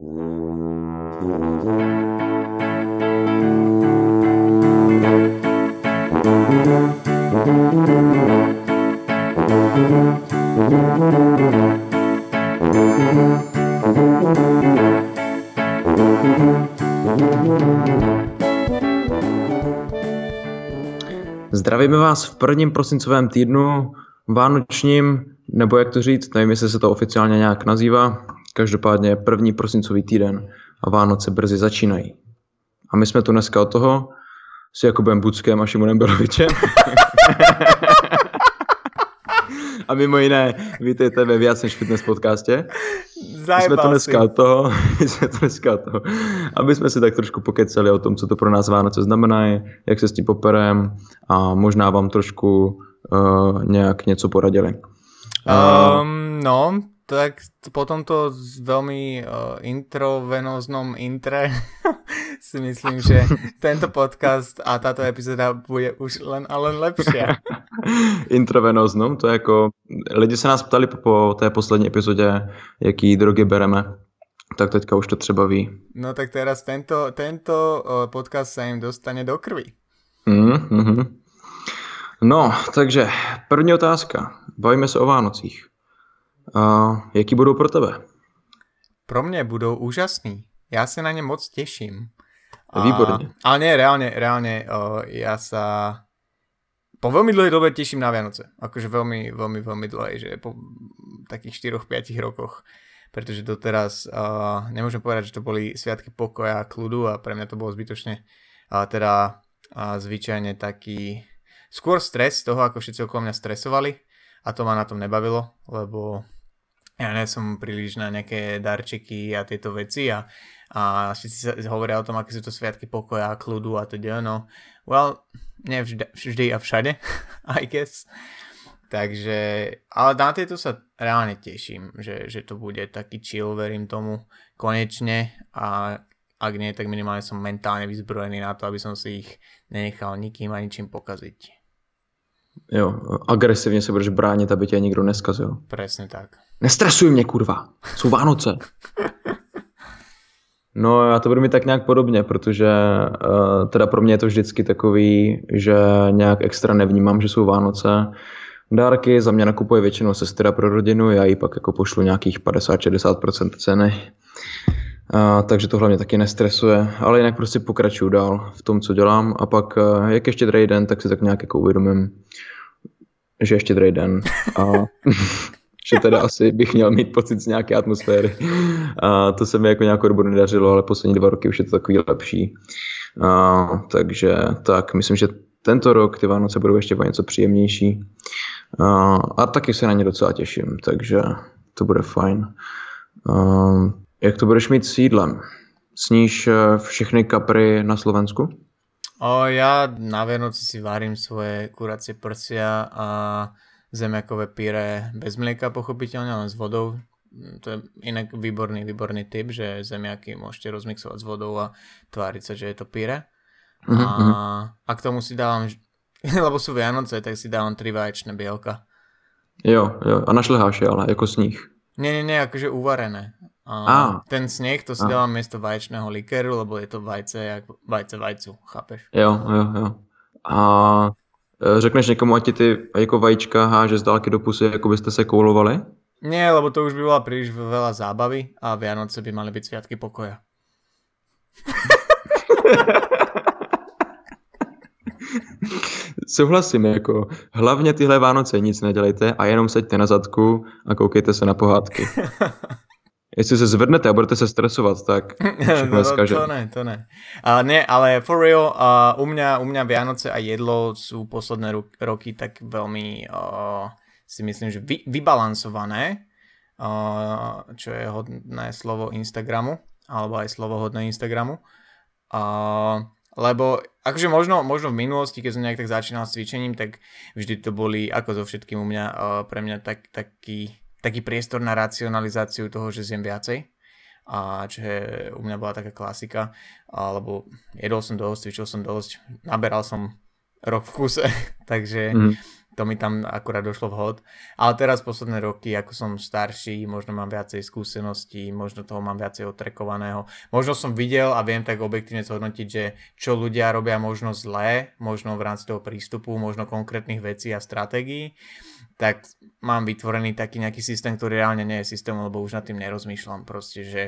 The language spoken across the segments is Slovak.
Zdravíme vás v prvním prosincovém týdnu vánočním, nebo jak to říct, nevím, jestli se to oficiálně nějak nazývá. Každopádně první prosincový týden a Vánoce brzy začínají. A my jsme tu dneska od toho s Jakubem Buckem a Šimonem Belovičem. a mimo jiné, vítejte ve Viac než fitness podcastě. My jsme to dneska od toho, my jsme to dneska od toho, aby jsme si tak trošku pokecali o tom, co to pro nás Vánoce znamená, jak se s tím poperem a možná vám trošku uh, nějak něco poradili. Um, no, tak po tomto veľmi uh, introvenóznom intre si myslím, že tento podcast a táto epizóda bude už len a len lepšia. introvenóznom, to je jako, lidi se nás ptali po, té poslední epizodě, jaký drogy bereme, tak teďka už to třeba ví. No tak teraz tento, tento uh, podcast sa im dostane do krvi. Mm, mm-hmm. No, takže první otázka. Bavíme se o Vánocích. A jaký budou pro tebe? Pro mě budou úžasný. Já se na ně moc těším. A, Výborně. Ale nie, reálne, reálne uh, ja sa po veľmi dlhej dobe teším na Vianoce. Akože veľmi, veľmi, veľmi dlhej, že po takých 4-5 rokoch. Pretože doteraz uh, nemôžem povedať, že to boli sviatky pokoja a kľudu a pre mňa to bolo zbytočne uh, teda uh, zvyčajne taký skôr stres toho, ako všetci okolo mňa stresovali a to ma na tom nebavilo, lebo ja nie som príliš na nejaké darčeky a tieto veci a, a všetci sa hovoria o tom, aké sú to sviatky pokoja, kľudu a teda, no, well, nie vždy, vždy a všade, I guess. Takže, ale na tieto sa reálne teším, že, že to bude taký chill, verím tomu, konečne a ak nie, tak minimálne som mentálne vyzbrojený na to, aby som si ich nenechal nikým a ničím pokaziť. Jo, agresivně se budeš bránit, aby tě nikdo neskazil. Presne tak. Nestresuj mě, kurva. Jsou Vánoce. No já to budu mít tak nějak podobně, protože uh, teda pro mě je to vždycky takový, že nějak extra nevnímám, že jsou Vánoce. Dárky za mě nakupuje většinou sestra pro rodinu, já jí pak jako pošlu nějakých 50-60% ceny. Uh, takže to hlavně taky nestresuje, ale jinak prostě pokračuju dál v tom, co dělám a pak, uh, jak ještě druhý den, tak si tak nějak jako uvědomím, že ještě druhý den a že teda asi bych měl mít pocit z nějaké atmosféry. A to se mi jako nějakou dobu nedařilo, ale poslední dva roky už je to takový lepší. A, takže tak, myslím, že tento rok ty Vánoce budou ještě o něco příjemnější. A, a taky se na ně docela těším, takže to bude fajn. A, jak to budeš mít s jídlem? Sníš eh, všechny kapry na Slovensku? O, ja na Vianoce si varím svoje kuracie prsia a zemiakové píre bez mlieka pochopiteľne, len s vodou. To je inak výborný, výborný typ, že zemiaky môžete rozmixovať s vodou a tváriť sa, že je to píre. Mm-hmm. A, mhm. a k tomu si dávam, lebo sú Vianoce, tak si dávam tri vaječné bielka. Jo, jo, a našleháš je ale, ako sníh. Nie, nie, nie, akože uvarené. A. Ten sneh, to si a. dávam miesto vaječného likéru, lebo je to vajce, jak vajce vajcu, chápeš? Jo, jo, jo. A E, řekneš někomu, ať ti ty jako vajíčka háže z dálky do pusy, jako byste se koulovali? Nie, lebo to už by bola príliš veľa zábavy a Vianoce by mali byť sviatky pokoja. Souhlasím, jako hlavně tyhle Vánoce nic nedělejte a jenom seďte na zadku a koukejte se na pohádky. Jestli se zvednete a budete se stresovat, tak no, to ne, to ne. Uh, nie, ale for real, uh, u, mňa, u mňa Vianoce a jedlo sú posledné ro- roky tak veľmi uh, si myslím, že vy, vybalansované, uh, čo je hodné slovo Instagramu, alebo aj slovo hodné Instagramu. Uh, lebo akože možno, možno v minulosti, keď som nejak tak začínal s cvičením, tak vždy to boli, ako so všetkým u mňa, uh, pre mňa tak, taký taký priestor na racionalizáciu toho, že zjem viacej a čo je u mňa bola taká klasika, alebo jedol som dosť, cvičil som dosť, naberal som rok v kuse, takže, mm. to mi tam akurát došlo vhod. Ale teraz posledné roky, ako som starší, možno mám viacej skúseností, možno toho mám viacej otrekovaného. Možno som videl a viem tak objektívne zhodnotiť, že čo ľudia robia možno zlé, možno v rámci toho prístupu, možno konkrétnych vecí a stratégií, tak mám vytvorený taký nejaký systém, ktorý reálne nie je systém, lebo už nad tým nerozmýšľam. Proste, že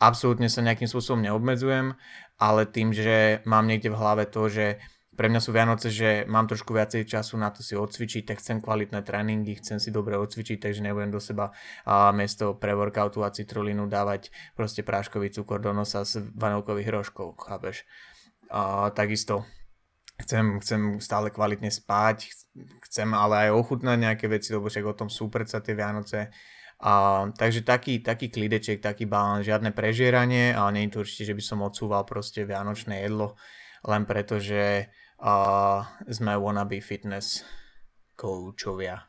absolútne sa nejakým spôsobom neobmedzujem, ale tým, že mám niekde v hlave to, že pre mňa sú Vianoce, že mám trošku viacej času na to si odcvičiť, tak chcem kvalitné tréningy, chcem si dobre odcvičiť, takže nebudem do seba a miesto pre workoutu a citrulínu dávať proste práškový cukor do nosa z vanilkových rožkov, chápeš? A, takisto chcem, chcem stále kvalitne spať, chcem ale aj ochutnať nejaké veci, lebo však o tom sú predsa tie Vianoce. A, takže taký, taký klideček, taký balán, žiadne prežieranie, ale nie je to určite, že by som odsúval proste vianočné jedlo, len preto, že a sme wannabe fitness koučovia.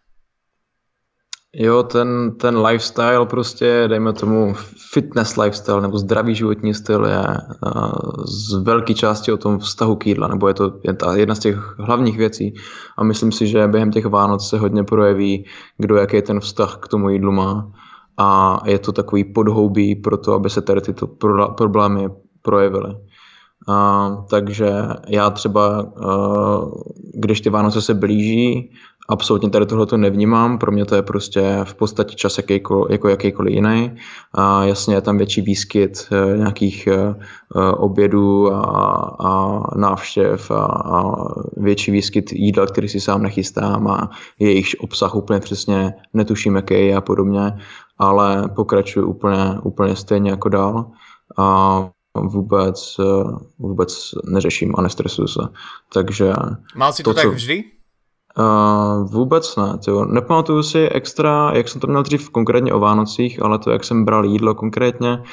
Jo, ten, ten lifestyle prostě, dejme tomu fitness lifestyle nebo zdravý životní styl je uh, z velké části o tom vztahu k jídla, nebo je to jedna z těch hlavních věcí a myslím si, že během těch Vánoc se hodně projeví, kdo jaký ten vztah k tomu jídlu má a je to takový podhoubí pro to, aby se tady tyto problémy projevily. Uh, takže já třeba, uh, když ty Vánoce se blíží, absolutně tady tohle to nevnímám, pro mě to je prostě v podstatě čas jakýkoliv, jako jakýkoliv jiný. A jasně je tam větší výskyt uh, nějakých uh, obědů a, a návštěv a, a větší výskyt jídla, který si sám nechystám a jejich obsah úplně přesně netuším, jaký je a podobně, ale pokračuju úplně, úplně stejně jako dál. A vůbec, eh, vůbec neřeším a nestresuju se. Takže... Mal si to, to tak co... vždy? Uh, vůbec ne, tyjo. nepamatuju si extra, jak jsem to měl dřív konkrétně o Vánocích, ale to, jak jsem bral jídlo konkrétně,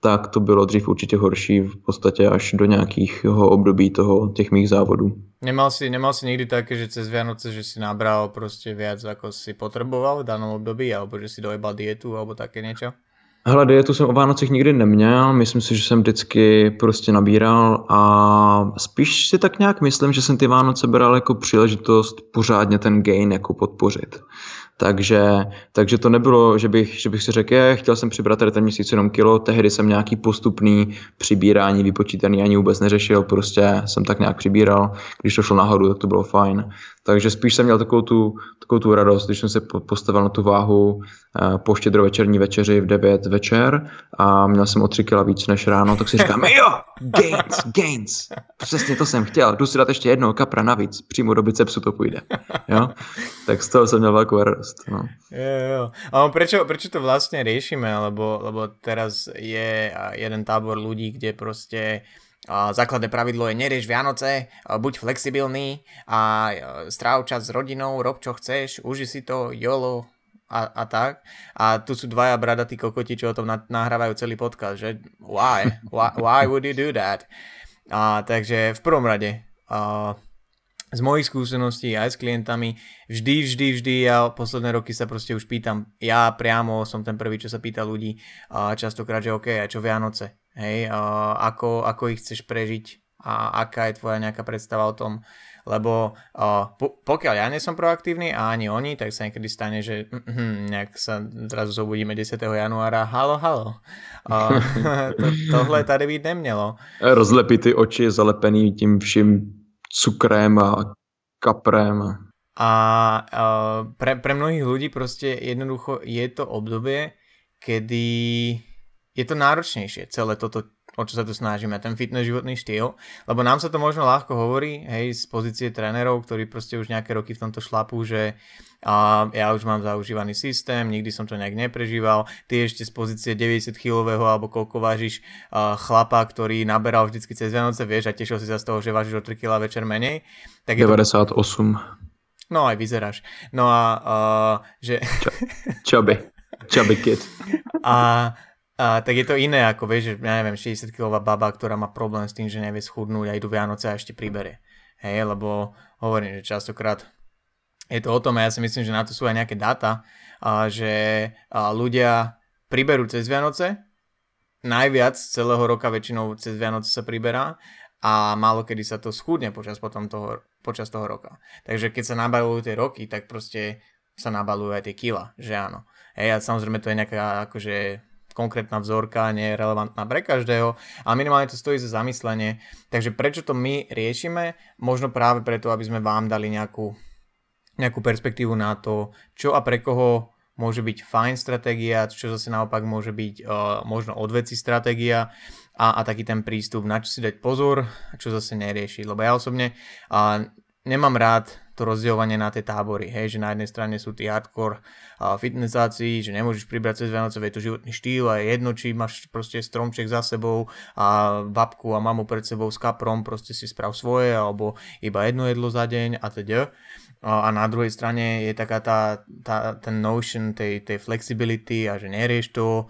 tak to bylo dřív určitě horší v podstatě až do nějakého období toho, těch mých závodů. Nemal si, nemal si nikdy také, že cez Vianoce, že si nabral prostě viac, ako si potreboval v danom období, alebo že si dojebal dietu, alebo také niečo? Hele, dietu jsem o Vánocích nikdy neměl, myslím si, že jsem vždycky prostě nabíral a spíš si tak nějak myslím, že jsem ty Vánoce bral jako příležitost pořádně ten gain jako podpořit. Takže, takže to nebylo, že bych, že bych si řekl, je, chtěl jsem přibrat tady ten měsíc jenom kilo, tehdy jsem nějaký postupný přibírání vypočítaný ani vůbec neřešil, prostě jsem tak nějak přibíral, když to šlo nahoru, tak to bylo fajn. Takže spíš jsem měl takovou tu, takovou tu radost, když jsem se postavil na tu váhu eh, po štědrovečerní večeři v 9 večer a měl jsem o 3 kg víc než ráno, tak si říkám, jo, gains, gains, přesně to jsem chtěl, jdu si dát ještě jednou kapra navíc, přímo do bicepsu to půjde, jo, tak z toho jsem měl velkou radost, no. Jo, jo. A prečo, to vlastne riešime, lebo, lebo teraz je jeden tábor ľudí, kde proste základné pravidlo je nerieš Vianoce, buď flexibilný a stráv čas s rodinou, rob čo chceš, uži si to, jolo a, a tak. A tu sú dvaja bradatí kokoti, čo o tom nahrávajú celý podcast, že why? Why, why would you do that? A, takže v prvom rade, a, z mojich skúseností aj s klientami, vždy, vždy, vždy, ja posledné roky sa proste už pýtam, ja priamo som ten prvý, čo sa pýta ľudí, a častokrát, že OK, a čo Vianoce? Hej, uh, ako, ako ich chceš prežiť a aká je tvoja nejaká predstava o tom, lebo uh, po, pokiaľ ja nie som proaktívny a ani oni, tak sa niekedy stane, že mm, nejak sa zrazu zobudíme 10. januára, halo, halo. Uh, to, tohle tady byť nemělo. Rozlepí ty oči zalepený tím vším cukrem a kaprem. A uh, pre, pre mnohých ľudí proste jednoducho je to obdobie, kedy je to náročnejšie, celé toto, o čo sa tu snažíme, ten fitness životný štýl, lebo nám sa to možno ľahko hovorí, hej, z pozície trénerov, ktorí proste už nejaké roky v tomto šlapu, že a ja už mám zaužívaný systém, nikdy som to nejak neprežíval, ty ešte z pozície 90 kg alebo koľko vážiš chlapa, ktorý naberal vždycky cez Vianoce, vieš, a tešil si sa z toho, že vážiš o 3 kg večer menej. Tak 98. To... No aj vyzeráš. No a uh, že... Chubby. Chubby kid. A a, tak je to iné ako, vieš, ja neviem, 60 kilová baba, ktorá má problém s tým, že nevie schudnúť a idú Vianoce a ešte priberie. Hej, lebo hovorím, že častokrát je to o tom, a ja si myslím, že na to sú aj nejaké dáta, a, že a, ľudia priberú cez Vianoce, najviac celého roka väčšinou cez Vianoce sa priberá a málo kedy sa to schudne počas, potom toho, počas toho roka. Takže keď sa nabalujú tie roky, tak proste sa nabalujú aj tie kila, že áno. Hej, a samozrejme to je nejaká akože konkrétna vzorka, nie je relevantná pre každého a minimálne to stojí za zamyslenie. Takže prečo to my riešime? Možno práve preto, aby sme vám dali nejakú, nejakú perspektívu na to, čo a pre koho môže byť fajn stratégia, čo zase naopak môže byť uh, možno odveci stratégia a, a taký ten prístup, na čo si dať pozor čo zase neriešiť. Lebo ja osobne uh, nemám rád to rozdielovanie na tie tábory, hej, že na jednej strane sú tí hardcore fitnessáci, že nemôžeš pribrať cez Vianoce, je to životný štýl a je jedno, či máš proste stromček za sebou a babku a mamu pred sebou s kaprom, proste si sprav svoje, alebo iba jedno jedlo za deň a teda a na druhej strane je taká tá, tá, ten notion tej, tej flexibility a že nerieš to,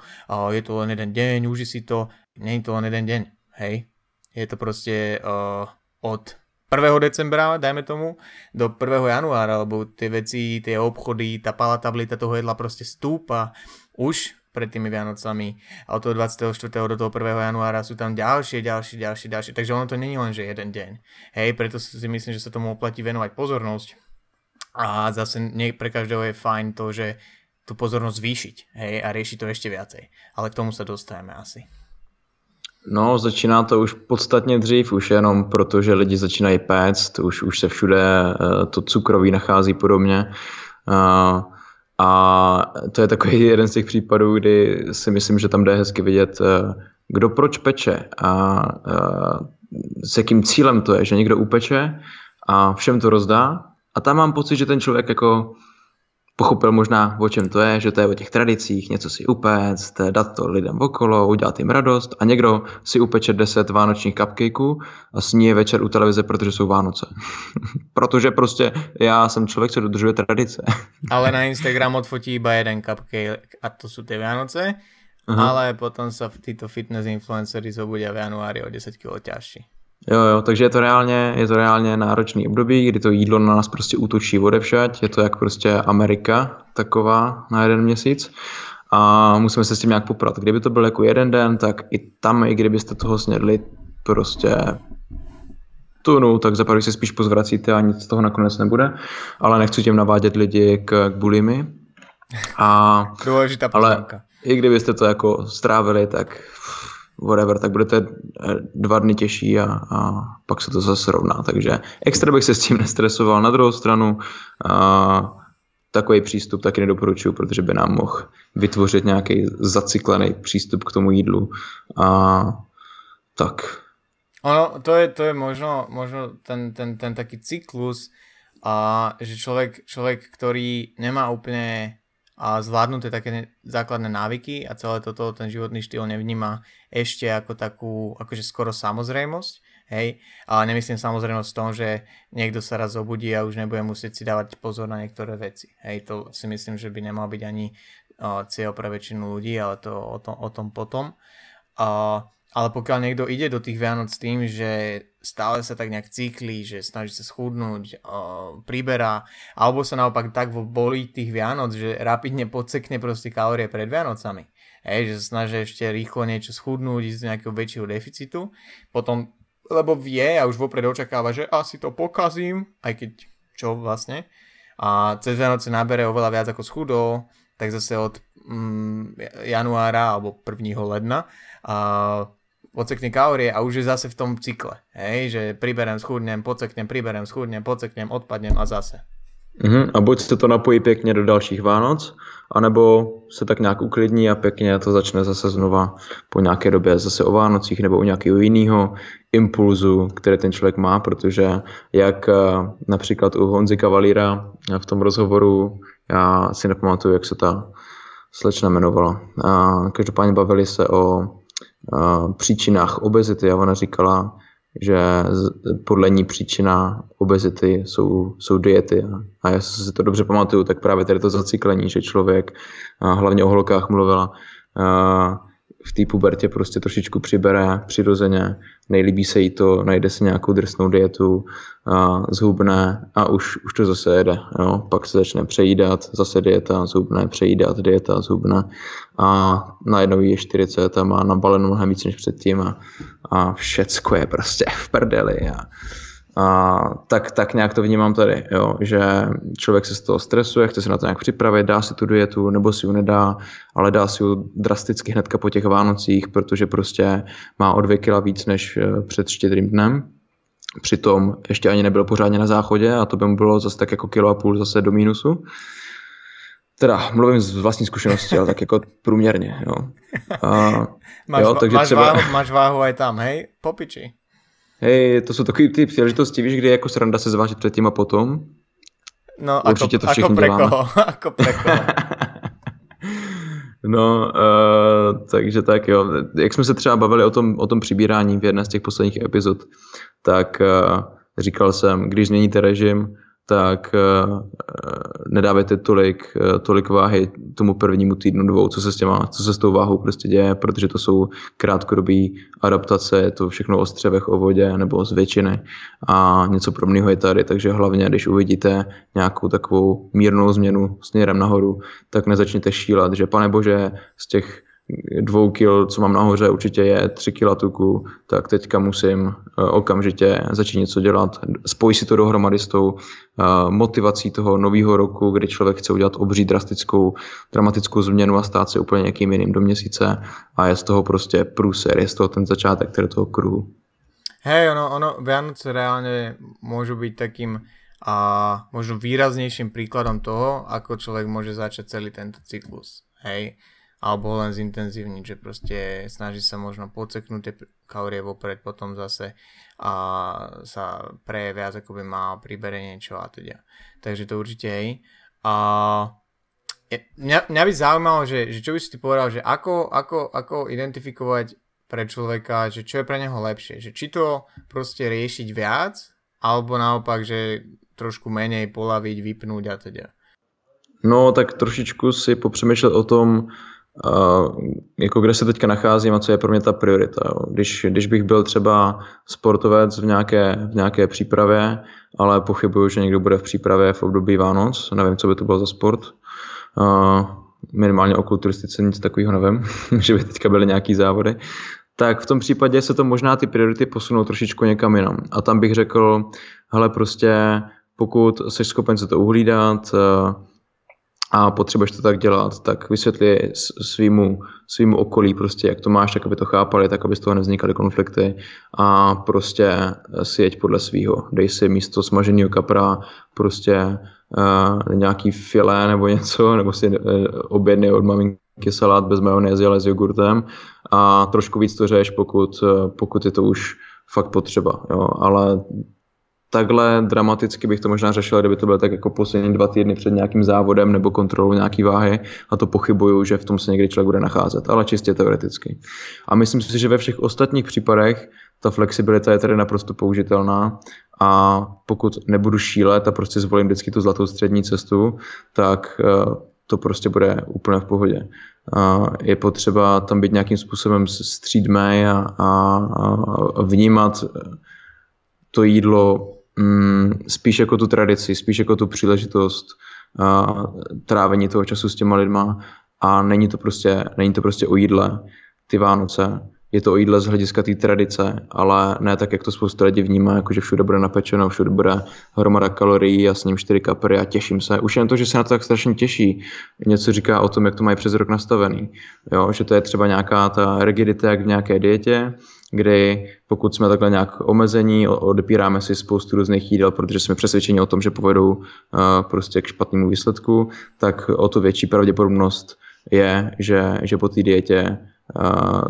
je to len jeden deň, uži si to, nie je to len jeden deň, hej. Je to proste uh, od 1. decembra, dajme tomu, do 1. januára, lebo tie veci, tie obchody, tá palatabilita toho jedla proste stúpa už pred tými Vianocami a od toho 24. do toho 1. januára sú tam ďalšie, ďalšie, ďalšie, ďalšie. Takže ono to není len, že jeden deň. Hej, preto si myslím, že sa tomu oplatí venovať pozornosť a zase nie pre každého je fajn to, že tú pozornosť zvýšiť hej, a riešiť to ešte viacej. Ale k tomu sa dostaneme asi. No, začíná to už podstatně dřív, už jenom proto, že lidi začínají péct, už, už se všude uh, to cukroví nachází podobně. Uh, a to je takový jeden z těch případů, kdy si myslím, že tam jde hezky vidět, uh, kdo proč peče a s jakým cílem to je, že někdo upeče a všem to rozdá a tam mám pocit, že ten člověk jako pochopil možná, o čem to je, že to je o těch tradicích, něco si upéct, dát to lidem okolo, udělat jim radost a někdo si upeče 10 vánočních cupcakeů a sní je večer u televize, protože jsou Vánoce. protože prostě já jsem člověk, co dodržuje tradice. Ale na Instagram odfotí iba jeden cupcake a to sú tie Vánoce, Aha. ale potom sa títo fitness influencery zobudia v januári o 10 kg ťažší. Jo, jo, takže je to reálně, je to reálně náročný období, kdy to jídlo na nás prostě útočí odevšať, je to jak prostě Amerika taková na jeden měsíc a musíme se s tím nějak poprat. Kdyby to byl jako jeden den, tak i tam, i kdybyste toho snědli prostě tunu, tak za se spíš pozvracíte a nic z toho nakonec nebude, ale nechci tím navádět lidi k, k bulimy. A, Důležitá ale i kdybyste to jako strávili, tak whatever, tak budete dva dny těžší a, a pak se to zase rovná. Takže extra bych se s tím nestresoval. Na druhou stranu a, takový přístup taky nedoporučuju, protože by nám mohl vytvořit nějaký zacyklený přístup k tomu jídlu. A tak. Ono, to je, to je možno, možno ten, ten, ten taký cyklus, a že človek, človek, ktorý nemá úplne a zvládnuté také základné návyky a celé toto, ten životný štýl nevníma ešte ako takú, akože skoro samozrejmosť, hej, ale nemyslím samozrejmosť v tom, že niekto sa raz obudí a už nebude musieť si dávať pozor na niektoré veci, hej, to si myslím, že by nemal byť ani cieľ pre väčšinu ľudí, ale to o tom, o tom potom. Uh, ale pokiaľ niekto ide do tých Vianoc s tým, že stále sa tak nejak cyklí, že snaží sa schudnúť, priberá, alebo sa naopak tak bolí tých Vianoc, že rapidne podsekne proste kalórie pred Vianocami. Hej, že sa snaží ešte rýchlo niečo schudnúť, z nejakého väčšieho deficitu, potom, lebo vie a už vopred očakáva, že asi to pokazím, aj keď čo vlastne, a cez Vianoce nabere oveľa viac ako schudol, tak zase od mm, januára alebo 1. ledna a odsekne kalórie a už je zase v tom cykle. Hej, že priberem, schudnem, podseknem, priberem, schudnem, podseknem, odpadnem a zase. Uh-huh. A buď se to napojí pěkně do dalších Vánoc, anebo se tak nějak uklidní a pěkně to začne zase znova po nějaké době zase o Vánocích nebo u nějakého jiného impulzu, který ten člověk má, protože jak eh, například u Honzy Kavalíra v tom rozhovoru, já si nepamatuju, jak se ta slečna jmenovala. A každopádně bavili se o příčinách obezity a ona říkala, že podle ní příčina obezity jsou, jsou diety. A já si to dobře pamatuju, tak právě tady to zacyklení, že člověk, hlavně o holkách mluvila, v té pubertě prostě trošičku přibere přirozeně, nejlíbí se jí to, najde si nějakou drsnou dietu, a zhubne a už, už to zase jede. Jo? Pak se začne přejídat, zase dieta, zhubne, přejídat, dieta, zhubne a najednou je 40 a má nabalenou mnohem víc než předtím a, a všecko je prostě v prdeli. A, a tak, tak nějak to vnímám tady, jo, že člověk se z toho stresuje, chce se na to nějak připravit, dá si tu dietu, nebo si ji nedá, ale dá si ji drasticky hnedka po těch Vánocích, protože prostě má o dvě kila víc než eh, před štědrým dnem. Přitom ještě ani nebyl pořádně na záchodě a to by mu bylo zase tak jako kilo a půl zase do mínusu. Teda mluvím z vlastní zkušenosti, ale tak jako průměrně. Jo. A, máš, jo, takže máš, třeba... váhu, máš váhu aj tam, hej? Popiči. Hej, to jsou takové ty příležitosti, víš, kdy je jako sranda se zvážit předtím a potom. No, Určitě ako, to ako pre koho, ako pre koho. No, uh, takže tak jo. Jak jsme se třeba bavili o tom, o tom přibírání v jedné z těch posledních epizod, tak uh, říkal jsem, když změníte režim, tak uh, nedávejte tolik, uh, tolik váhy tomu prvnímu týdnu, dvou, co se s těma, co se s tou váhou prostě děje, protože to jsou krátkodobé adaptace, je to všechno o střevech, o vodě nebo z většiny a něco podobného je tady, takže hlavně, když uvidíte nějakou takovou mírnou změnu směrem nahoru, tak nezačněte šílat, že pane bože, z těch dvou kil, co mám nahoře, určitě je tři kila tuku, tak teďka musím eh, okamžitě začít něco dělat. Spoj si to dohromady s tou eh, motivací toho nového roku, kdy člověk chce udělat obří drastickou, dramatickou změnu a stát se úplně někým jiným do měsíce a je z toho prostě průser, je z toho ten začátek tedy toho kruhu. Hej, ono, ono, Vianoce reálne môžu byť takým a možno výraznejším príkladom toho, ako človek môže začať celý tento cyklus. Hej, alebo len zintenzívniť, že proste snaží sa možno podseknúť tie kalórie vopred, potom zase a sa preje viac ako by mal, pribere niečo a teda. Takže to určite hej. A mňa, mňa by zaujímalo, že, že čo by si ty povedal, že ako, ako, ako identifikovať pre človeka, že čo je pre neho lepšie, že či to proste riešiť viac, alebo naopak, že trošku menej polaviť, vypnúť a teda. No, tak trošičku si popřemýšlet o tom, jako kde se teďka nacházím a co je pro mě ta priorita. Když, když bych byl třeba sportovec v nějaké, v nějaké přípravě, ale pochybuju, že někdo bude v přípravě v období Vánoc, nevím, co by to bylo za sport, minimálně o kulturistice nic takového nevím, že by teďka byly nějaký závody, tak v tom případě se to možná ty priority posunou trošičku někam jinam. A tam bych řekl, hele prostě pokud jsi schopen se to uhlídat, uh, a potřebuješ to tak dělat, tak vysvětli svýmu, svýmu okolí prostě, jak to máš, tak aby to chápali, tak aby z toho nevznikaly konflikty a prostě si jeď podle svýho. Dej si místo smaženého kapra prostě uh, nějaký filé nebo něco, nebo si uh, objednej od maminky salát bez majonézy, ale s jogurtem a trošku víc to řeš, pokud, pokud je to už fakt potřeba. Jo. Ale takhle dramaticky bych to možná řešil, kdyby to bylo tak jako poslední dva týdny před nějakým závodem nebo kontrolou nějaký váhy a to pochybuju, že v tom se někdy člověk bude nacházet, ale čistě teoreticky. A myslím si, že ve všech ostatních případech ta flexibilita je tady naprosto použitelná a pokud nebudu šílet a prostě zvolím vždycky tu zlatou střední cestu, tak eh, to prostě bude úplně v pohodě. Je potřeba tam být nějakým způsobem střídmé a, a, a vnímat to jídlo mm, spíš jako tu tradici, spíš jako tu příležitost trávení toho času s těma lidma a není to prostě, není to prostě o jídle, ty Vánoce. Je to o jídle z hlediska té tradice, ale ne tak, jak to spousta lidí vnímá, jako že všude bude napečeno, všude bude hromada kalorií a s ním čtyři kapry a těším se. Už jen to, že se na to tak strašně těší, něco říká o tom, jak to mají přes rok nastavený. Jo, že to je třeba nějaká ta rigidita, jak v nějaké dietě, kdy pokud jsme takhle nějak omezení, odepíráme si spoustu různých jídel, protože jsme přesvědčeni o tom, že povedou prostě k špatnému výsledku, tak o to větší pravděpodobnost je, že, že po té dietě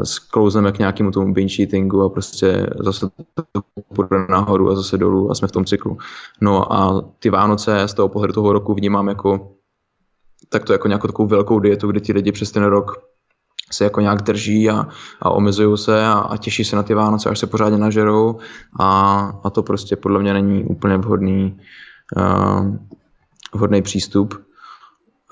sklouzneme k nějakému tomu binge eatingu a prostě zase to půjde nahoru a zase dolů a jsme v tom cyklu. No a ty Vánoce z toho pohledu toho roku vnímám jako tak to jako nějakou takovou velkou dietu, kdy ti lidi přes ten rok se jako nějak drží a, a omezují se a, a těší se na ty Vánoce, až se pořádně nažerou a, a to prostě podle mě není úplně vhodný, uh, vhodný přístup.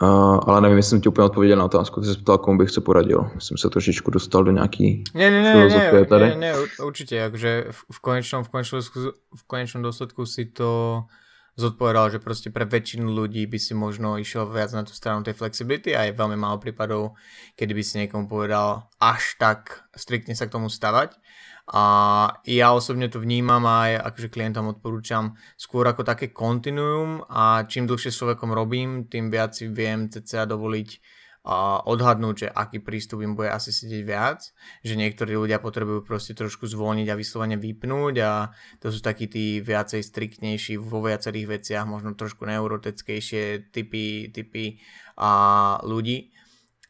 Uh, ale nevím, jestli jsem ti úplně odpověděl na otázku, ty jsi ptal, komu bych se poradil. Jsem se trošičku dostal do nějaký ne, ne, ne, filozofie ne, tady. Ne, ne, určitě, akože v, v, konečnom, v, konečnom, v konečnom dôsledku si to zodpovedal, že proste pre väčšinu ľudí by si možno išiel viac na tú stranu tej flexibility a je veľmi málo prípadov, kedy by si niekomu povedal až tak striktne sa k tomu stavať. A ja osobne to vnímam aj akože klientom odporúčam skôr ako také kontinuum a čím dlhšie s človekom robím, tým viac si viem cca dovoliť a odhadnúť, že aký prístup im bude asi sedieť viac, že niektorí ľudia potrebujú proste trošku zvolniť a vyslovene vypnúť a to sú takí tí viacej striktnejší vo viacerých veciach, možno trošku neuroteckejšie typy, typy a ľudí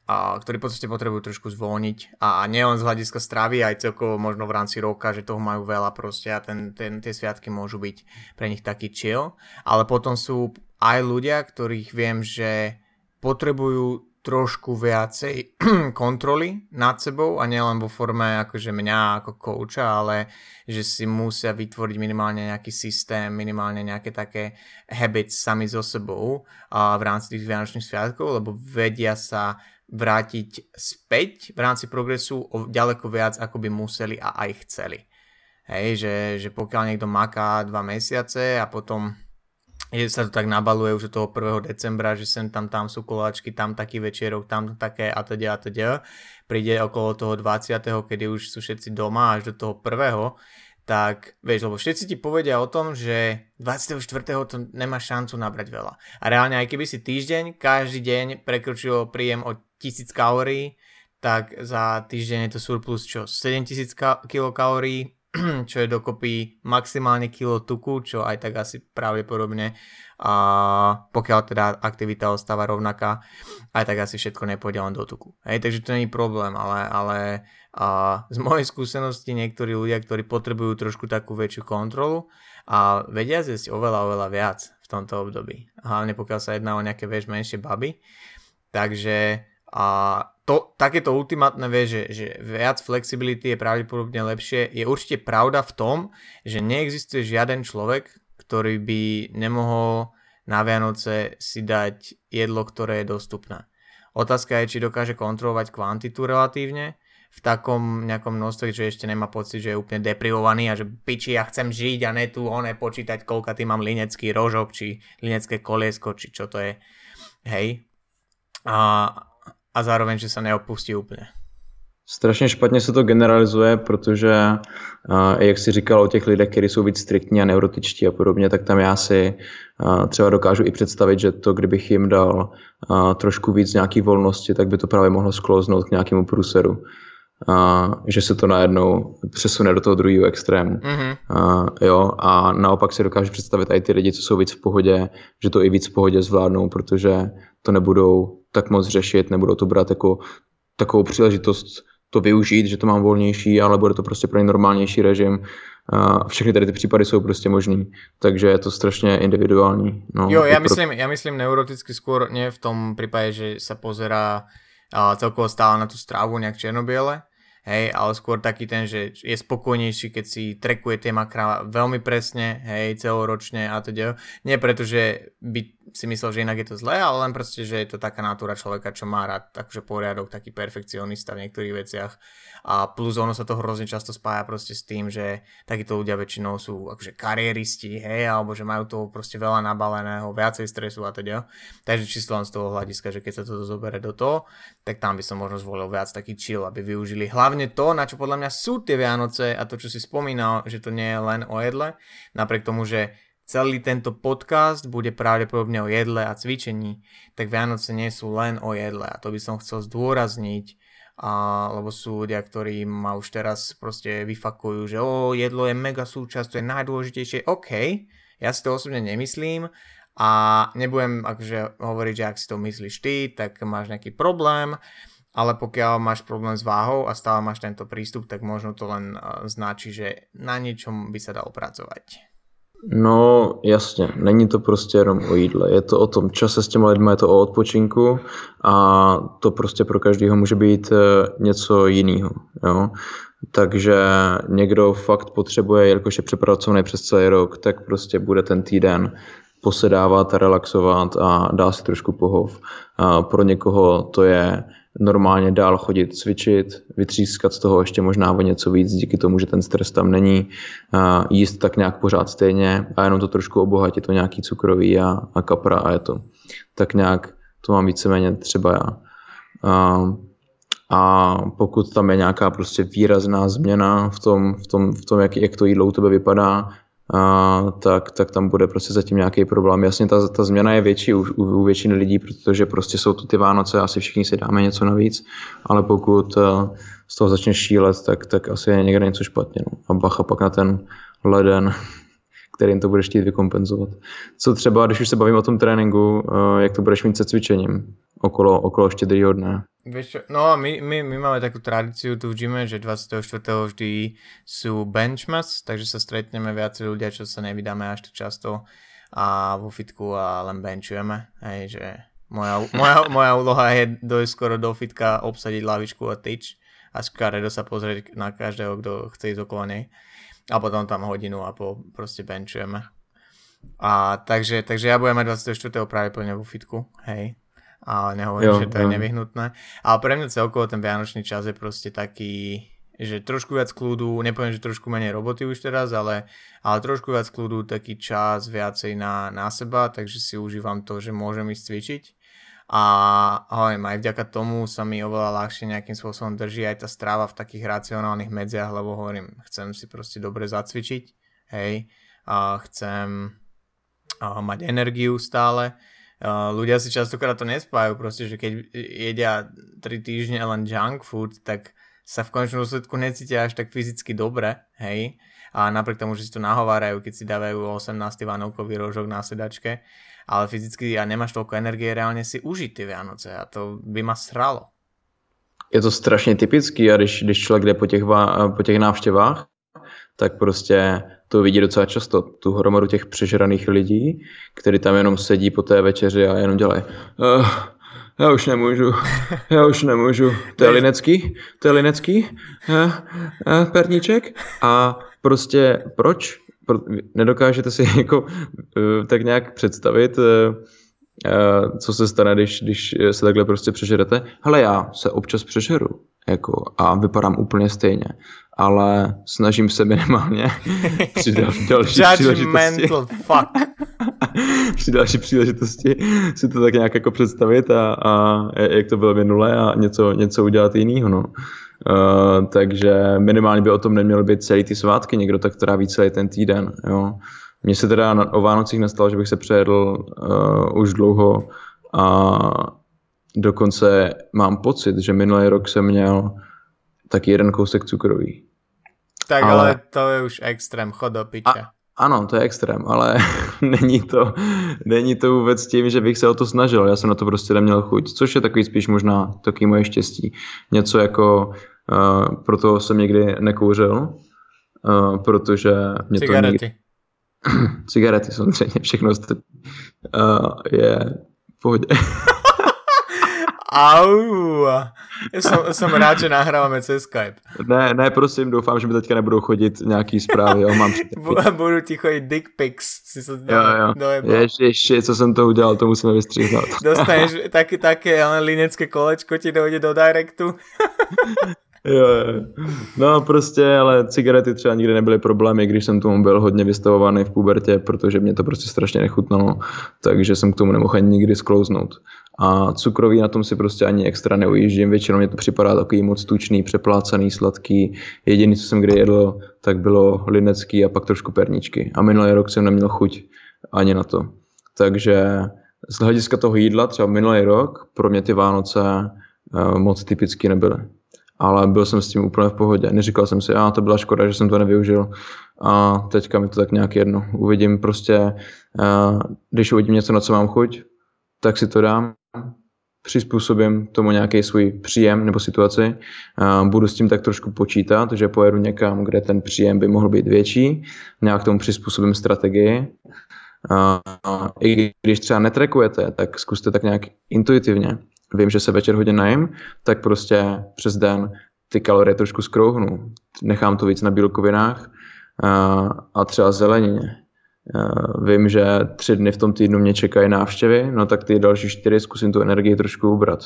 a, ktorí podstate potrebujú trošku zvolniť. A, a nielen z hľadiska stravy, aj celkovo možno v rámci roka, že toho majú veľa proste a ten, ten, tie sviatky môžu byť pre nich taký chill, ale potom sú aj ľudia, ktorých viem, že potrebujú trošku viacej kontroly nad sebou a nielen vo forme akože mňa ako kouča, ale že si musia vytvoriť minimálne nejaký systém, minimálne nejaké také habits sami so sebou a v rámci tých Vianočných sviatkov, lebo vedia sa vrátiť späť v rámci progresu o ďaleko viac, ako by museli a aj chceli. Hej, že, že pokiaľ niekto maká dva mesiace a potom je, sa to tak nabaluje už od toho 1. decembra, že sem tam tam sú koláčky, tam taký večerok, tam také a teda a teda. Príde okolo toho 20. kedy už sú všetci doma až do toho 1 tak vieš, lebo všetci ti povedia o tom, že 24. to nemá šancu nabrať veľa. A reálne aj keby si týždeň, každý deň prekročil príjem o 1000 kalórií, tak za týždeň je to surplus čo? 7000 kilokalórií, čo je dokopy maximálne kilo tuku, čo aj tak asi pravdepodobne a pokiaľ teda aktivita ostáva rovnaká, aj tak asi všetko nepôjde len do tuku. Hej, takže to je problém, ale, ale a z mojej skúsenosti niektorí ľudia, ktorí potrebujú trošku takú väčšiu kontrolu a vedia zjesť oveľa, oveľa viac v tomto období. Hlavne pokiaľ sa jedná o nejaké vieš menšie baby. Takže a to, takéto ultimátne vie, že, že viac flexibility je pravdepodobne lepšie, je určite pravda v tom, že neexistuje žiaden človek, ktorý by nemohol na Vianoce si dať jedlo, ktoré je dostupné. Otázka je, či dokáže kontrolovať kvantitu relatívne v takom nejakom množstve, že ešte nemá pocit, že je úplne deprivovaný a že piči, ja chcem žiť a ne tu one počítať, koľka tým mám linecký rožok, či linecké koliesko, či čo to je. Hej. A, a zároveň, že sa neopustí úplne. Strašně špatně se to generalizuje, protože jak si říkal o těch lidech, kteří jsou víc striktní a neurotičtí a podobně, tak tam já si třeba dokážu i představit, že to, kdybych jim dal trošku víc nějaký volnosti, tak by to právě mohlo sklouznout k nějakému průseru a že se to najednou přesune do toho druhého extrému. Mm-hmm. A, jo, a naopak si dokážu představit i ty lidi, co jsou víc v pohodě, že to i víc v pohodě zvládnou, protože to nebudou tak moc řešit, nebudou to brát jako takovou příležitost to využít, že to mám volnější, ale bude to prostě pro ně normálnější režim. A všechny tady ty případy jsou prostě možný, takže je to strašně individuální. No, jo, ja myslím, ja myslím neuroticky skôr nie v tom prípade, že sa pozerá celkovo stále na tú stravu nejak černobiele, hej, ale skôr taký ten, že je spokojnejší, keď si trekuje tie makra veľmi presne, hej, celoročne a teda. Nie preto, že by si myslel, že inak je to zlé, ale len proste, že je to taká natúra človeka, čo má rád takže poriadok, taký perfekcionista v niektorých veciach a plus ono sa to hrozne často spája proste s tým, že takíto ľudia väčšinou sú akože kariéristi, hej, alebo že majú toho proste veľa nabaleného, viacej stresu a teda. Takže čisto len z toho hľadiska, že keď sa to zobere do toho, tak tam by som možno zvolil viac taký chill, aby využili hlavne to, na čo podľa mňa sú tie Vianoce a to, čo si spomínal, že to nie je len o jedle, napriek tomu, že celý tento podcast bude pravdepodobne o jedle a cvičení, tak Vianoce nie sú len o jedle a to by som chcel zdôrazniť, a, lebo sú ľudia, ktorí ma už teraz proste vyfakujú, že o, jedlo je mega súčasť, to je najdôležitejšie. OK, ja si to osobne nemyslím a nebudem akože hovoriť, že ak si to myslíš ty, tak máš nejaký problém, ale pokiaľ máš problém s váhou a stále máš tento prístup, tak možno to len značí, že na niečom by sa dalo pracovať. No jasně, není to prostě jenom o jídle, je to o tom čase s těma lidmi, je to o odpočinku a to prostě pro každého může být eh, něco jiného. Takže někdo fakt potřebuje, jelikož je přepracovaný přes celý rok, tak prostě bude ten týden posedávat, relaxovat a dá si trošku pohov. A pro někoho to je normálně dál chodit cvičit, vytřískat z toho ještě možná o něco víc díky tomu, že ten stres tam není, jíst tak nějak pořád stejně a jenom to trošku obohatit to nějaký cukrový a, a kapra a je to. Tak nějak to mám víceméně třeba já. A, a pokud tam je nějaká prostě výrazná změna v tom, v tom, v tom jak, jak to jídlo u tebe vypadá, a, tak, tak tam bude prostě zatím nějaký problém. Jasně ta, ta změna je větší u, u, u většiny lidí, protože prostě jsou tu ty Vánoce, asi všichni si dáme něco navíc, ale pokud uh, z toho začne šílet, tak, tak asi je někde něco špatně. No. A bacha pak na ten leden, kterým to budeš chtít vykompenzovat. Co třeba, když už se bavím o tom tréninku, uh, jak to budeš mít se cvičením okolo, okolo štědrýho dne? No my, my, my máme takú tradíciu tu v gyme, že 24. vždy sú benchmas, takže sa stretneme viacej ľudia, čo sa nevydáme až tak často a vo fitku a len benchujeme. Hej, že moja, moja, moja úloha je dojsť skoro do fitka, obsadiť lavičku a tyč a škaredo sa pozrieť na každého, kto chce ísť okolo nej. A potom tam hodinu a po proste benchujeme. A takže, takže ja budem mať 24. práve plne vo fitku, hej ale nehovorím, jo, že to jo. je nevyhnutné. Ale pre mňa celkovo ten vianočný čas je proste taký, že trošku viac kľudu, nepoviem, že trošku menej roboty už teraz, ale, ale trošku viac kľudu, taký čas viacej na, na seba, takže si užívam to, že môžem ísť cvičiť. A hovorím, aj vďaka tomu sa mi oveľa ľahšie nejakým spôsobom drží aj tá stráva v takých racionálnych medziach, lebo hovorím, chcem si proste dobre zacvičiť, hej, a chcem a mať energiu stále, Uh, ľudia si častokrát to nespájajú, proste, že keď jedia 3 týždne len junk food, tak sa v konečnom dôsledku necítia až tak fyzicky dobre, hej, a napriek tomu, že si to nahovárajú, keď si dávajú 18. vanovkový rožok na sedačke, ale fyzicky a nemáš toľko energie reálne si užiť tie Vianoce a to by ma sralo. Je to strašně typický a když, když člověk jde po těch, po těch návštěvách, tak prostě to vidí docela často, tu hromadu těch přežraných lidí, kteří tam jenom sedí po té večeři a jenom dělají uh, já už nemůžu, já už nemůžu, to je linecký, to je linecký, uh, uh, perníček a prostě proč? Nedokážete si jako uh, tak nějak představit, uh, uh, co se stane, když, když se takhle prostě přežerete. Hele, já se občas přežeru jako, a vypadám úplně stejně ale snažím se minimálně při další příležitosti. fuck. při další příležitosti si to tak nějak jako představit a, a jak to bylo minule a něco, něco udělat jiného. No. Uh, takže minimálně by o tom nemělo být celý ty svátky, někdo tak tráví celý ten týden. Jo. Mně se teda na, o Vánocích nestalo, že bych se přejedl uh, už dlouho a dokonce mám pocit, že minulý rok jsem měl tak jeden kousek cukrový. Tak ale, ale to je už extrém, chod do piče. A, ano, to je extrém, ale není to, není to vůbec tím, že bych se o to snažil. Já jsem na to prostě neměl chuť, což je takový spíš možná taky moje štěstí. Něco jako, uh, proto jsem někdy nekouřil, uh, protože mě Cigarety. to někdy... Cigarety samozřejmě, všechno uh, je v pohodě. Au. Som, som rád, že nahrávame cez Skype. Ne, ne, prosím, doufám, že mi teďka nebudou chodit nějaký zprávy. Jo, mám Budu ti chodit dick pics. Si sa jo, jo. Ještě, ještě, co jsem to udělal, to musíme vystříhat. Dostaneš také, také linecké kolečko ti dojde do directu. jo, jo. No prostě, ale cigarety třeba nikdy nebyly problémy, když jsem tomu byl hodně vystavovaný v pubertě, protože mě to prostě strašně nechutnalo, takže jsem k tomu nemohl ani nikdy sklouznout. A cukrový na tom si prostě ani extra neujíždím, většinou mě to připadá takový moc tučný, přeplácaný, sladký. Jediný, co jsem kdy jedl, tak bylo linecký a pak trošku perničky. A minulý rok jsem neměl chuť ani na to. Takže z hlediska toho jídla, třeba minulý rok, pro mě ty Vánoce uh, moc typicky nebyly ale byl jsem s tím úplně v pohodě. Neříkal jsem si, a to byla škoda, že jsem to nevyužil a teďka mi to tak nějak jedno. Uvidím prostě, když uvidím něco, na co mám chuť, tak si to dám, přizpůsobím tomu nějaký svůj příjem nebo situaci, budu s tím tak trošku počítat, že pojedu někam, kde ten příjem by mohl být větší, nějak tomu přizpůsobím strategii. I když třeba netrekujete, tak zkuste tak nějak intuitivně vím, že se večer hodně najím, tak prostě přes den ty kalorie trošku skrouhnu. Nechám to víc na bílkovinách a, a třeba zelenině. vím, že tři dny v tom týdnu mě čekají návštěvy, no tak ty další čtyři zkusím tu energii trošku ubrat.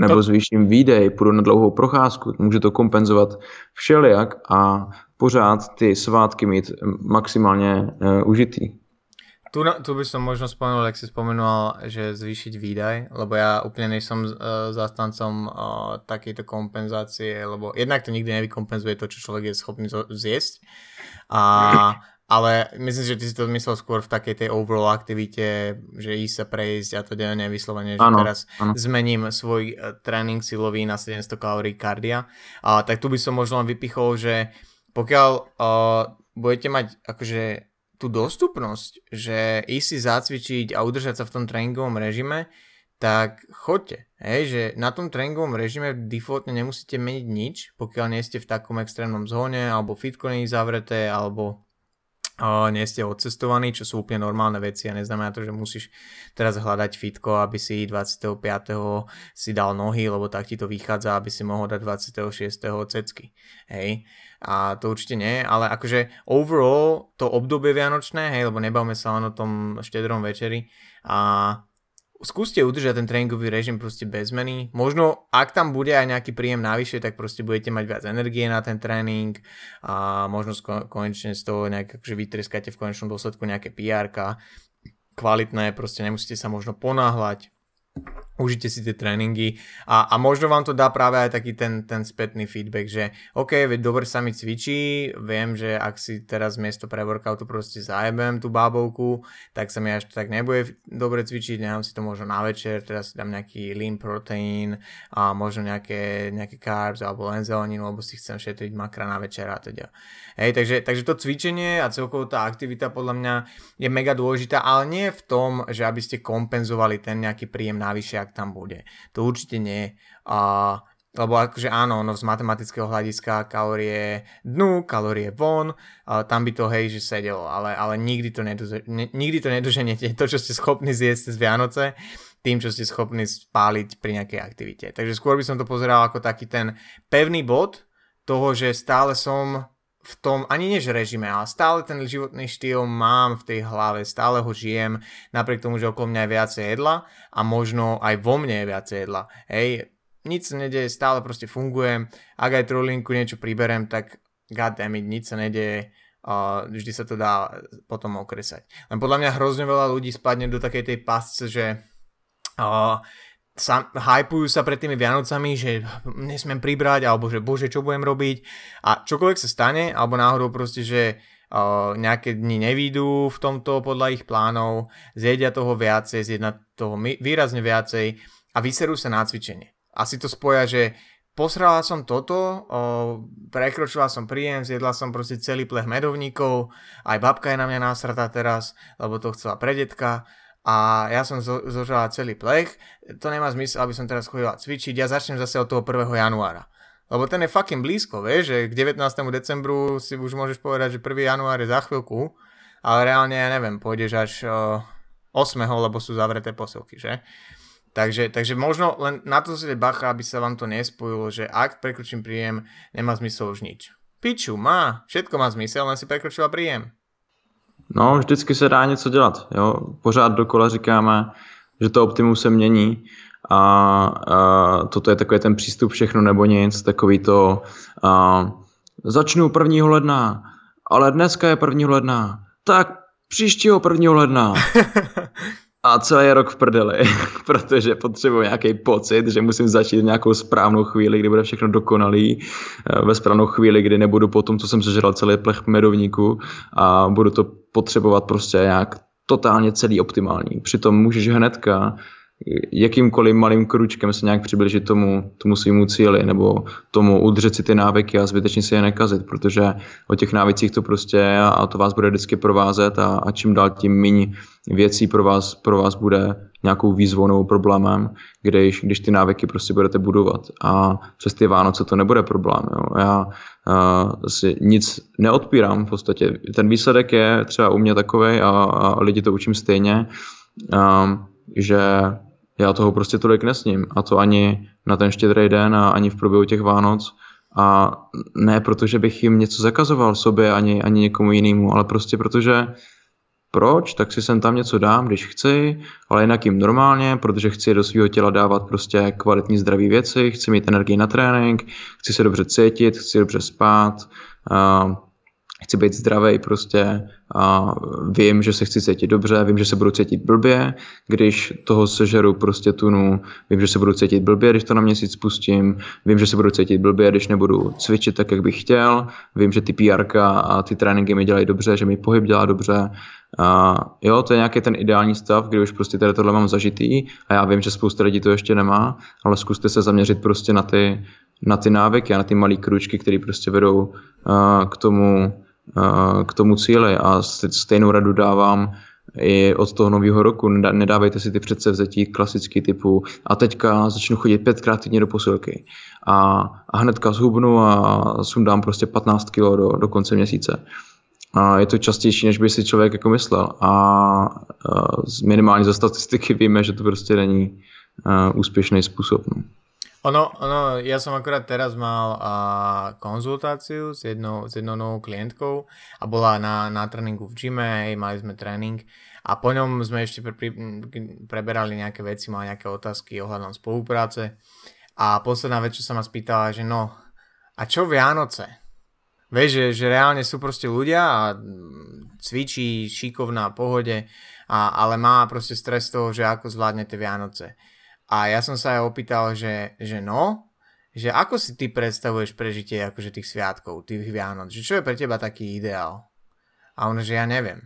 Nebo zvýším výdej, půjdu na dlouhou procházku, může to kompenzovat všelijak a pořád ty svátky mít maximálně uh, užitý. Tu, tu by som možno spomenul, ak si spomenul, že zvýšiť výdaj, lebo ja úplne nejsem uh, zástancom uh, takejto kompenzácie, lebo jednak to nikdy nevykompenzuje to, čo človek je schopný zjesť. A, ale myslím, že ty si to myslel skôr v takej tej overall aktivite, že ísť sa prejsť a to je nevyslovene, že ano, teraz ano. zmením svoj uh, tréning silový na 700 kalórií kardia. A tak tu by som možno vypichol, že pokiaľ uh, budete mať akože tú dostupnosť, že ísť si zacvičiť a udržať sa v tom tréningovom režime, tak choďte. Hej, že na tom tréningovom režime defaultne nemusíte meniť nič, pokiaľ nie ste v takom extrémnom zóne, alebo fitko nie je zavreté, alebo uh, nie ste odcestovaní, čo sú úplne normálne veci a neznamená to, že musíš teraz hľadať fitko, aby si 25. si dal nohy, lebo tak ti to vychádza, aby si mohol dať 26. cecky. Hej, a to určite nie, ale akože overall to obdobie vianočné, hej, lebo nebavme sa len o tom štedrom večeri. A skúste udržať ten tréningový režim proste bez zmeny. Možno, ak tam bude aj nejaký príjem navyše, tak proste budete mať viac energie na ten tréning a možno konečne z toho nejak akože vytreskate v konečnom dôsledku nejaké pr kvalitné, proste nemusíte sa možno ponáhľať užite si tie tréningy a, a možno vám to dá práve aj taký ten, ten spätný feedback, že OK, veď dobre sa mi cvičí, viem, že ak si teraz miesto pre workoutu proste zajebem tú bábovku, tak sa mi až tak nebude dobre cvičiť, nechám si to možno na večer, teraz si dám nejaký lean protein a možno nejaké, nejaké carbs alebo len zeleninu, lebo si chcem šetriť makra na večer a teda. Hej, takže, takže to cvičenie a celkovo tá aktivita podľa mňa je mega dôležitá, ale nie v tom, že aby ste kompenzovali ten nejaký príjem navyše, ak tam bude. To určite nie. A, lebo akože áno, no z matematického hľadiska kalórie dnu, kalórie von, a tam by to hej, že sedelo, ale, ale nikdy, to nedoze, ne, nikdy to nedoženete, to, čo ste schopní zjesť z Vianoce, tým, čo ste schopní spáliť pri nejakej aktivite. Takže skôr by som to pozeral ako taký ten pevný bod toho, že stále som v tom, ani než režime, ale stále ten životný štýl mám v tej hlave, stále ho žijem, napriek tomu, že okolo mňa je viacej jedla a možno aj vo mne je viacej jedla. Hej, nič sa nedeje, stále proste fungujem, ak aj trolinku niečo priberem, tak goddammit, nič sa nedeje, uh, vždy sa to dá potom okresať. Len podľa mňa hrozne veľa ľudí spadne do takej tej pasce, že uh, sa, hypujú sa pred tými Vianocami, že nesmiem pribrať, alebo že bože, čo budem robiť. A čokoľvek sa stane, alebo náhodou proste, že uh, nejaké dni nevídu v tomto podľa ich plánov, zjedia toho viacej, zjedia toho výrazne viacej a vyserú sa na cvičenie. Asi to spoja, že posrala som toto, o, prekročila som príjem, zjedla som proste celý plech medovníkov, aj babka je na mňa násratá teraz, lebo to chcela pre detka a ja som zo, zožala celý plech, to nemá zmysel, aby som teraz chodila cvičiť, ja začnem zase od toho 1. januára. Lebo ten je fucking blízko, vieš, že k 19. decembru si už môžeš povedať, že 1. január je za chvíľku, ale reálne, ja neviem, pôjdeš až uh, 8. lebo sú zavreté posilky, že? Takže, takže možno len na to si bacha, aby sa vám to nespojilo, že ak prekročím príjem, nemá zmysel už nič. Piču, má, všetko má zmysel, len si prekročila príjem. No, vždycky se dá něco dělat. Jo? Pořád dokola říkáme, že to optimum se mění a, a toto je takový ten přístup všechno nebo nic, takový to a, začnu 1. ledna, ale dneska je 1. ledna, tak příštího 1. ledna. a celý rok v prdeli, protože potřebuji nějaký pocit, že musím začít nějakou správnou chvíli, kdy bude všechno dokonalý, eh, ve správnou chvíli, kdy nebudu po tom, co jsem sežral celý plech medovníku a budu to potřebovat prostě nějak totálně celý optimální. Přitom můžeš hnedka jakýmkoliv malým kručkem se nějak přiblížit tomu, tomu svýmu cíli nebo tomu udržet si ty návyky a zbytečně si je nekazit, protože o těch návicích to prostě je a to vás bude vždycky provázet a, a čím dál tím méně věcí pro vás, pro vás bude nějakou výzvou problémem, když, když ty návyky prostě budete budovat. A přes ty Vánoce to nebude problém. Jo. Já uh, si nic neodpírám v podstatě. Ten výsledek je třeba u mě takový a, a lidi to učím stejně, uh, že já toho prostě tolik nesním. A to ani na ten štědrý den a ani v průběhu těch Vánoc, A ne proto, že bych jim něco zakazoval sobě ani, ani někomu jinému, ale prostě protože proč, tak si sem tam něco dám, když chci, ale jinak jim normálně, protože chci do svého těla dávat prostě kvalitní zdraví věci, chci mít energii na trénink, chci se dobře cítit, chci dobře spát, uh, chci být zdravý prostě a vím, že se chci cítit dobře, vím, že se budu cítit blbě, když toho sežeru prostě tunu, vím, že se budu cítit blbě, když to na měsíc spustím, vím, že se budu cítit blbě, když nebudu cvičit tak, jak bych chtěl, vím, že ty PR a ty tréninky mi dělají dobře, že mi pohyb dělá dobře, a jo, to je nějaký ten ideální stav, kdy už prostě tady tohle mám zažitý a já vím, že spousta lidí to ještě nemá, ale zkuste se zaměřit prostě na ty, na ty návyky a na ty malé kručky, které prostě vedou k tomu, k tomu cíli a stejnou radu dávám i od toho nového roku. Nedávejte si ty předsevzetí klasický typu a teďka začnu chodit pětkrát týdně do posilky a, a hnedka zhubnu a sundám prostě 15 kg do, do konce měsíce. A je to častější, než by si člověk jako myslel. A, a minimálně za statistiky víme, že to prostě není úspěšný způsob. No. Ono, ono, ja som akorát teraz mal a, konzultáciu s jednou, s jednou novou klientkou a bola na, na tréningu v gyme, mali sme tréning a po ňom sme ešte pre, pre, preberali nejaké veci, mali nejaké otázky ohľadom spolupráce a posledná vec, čo sa ma spýtala, že no, a čo Vianoce? Vieš, že, že reálne sú proste ľudia a cvičí šikovná pohode, a, ale má proste stres toho, že ako zvládne tie Vianoce. A ja som sa aj opýtal, že, že no, že ako si ty predstavuješ prežitie akože tých sviatkov, tých Vianoc, že čo je pre teba taký ideál? A on, že ja neviem.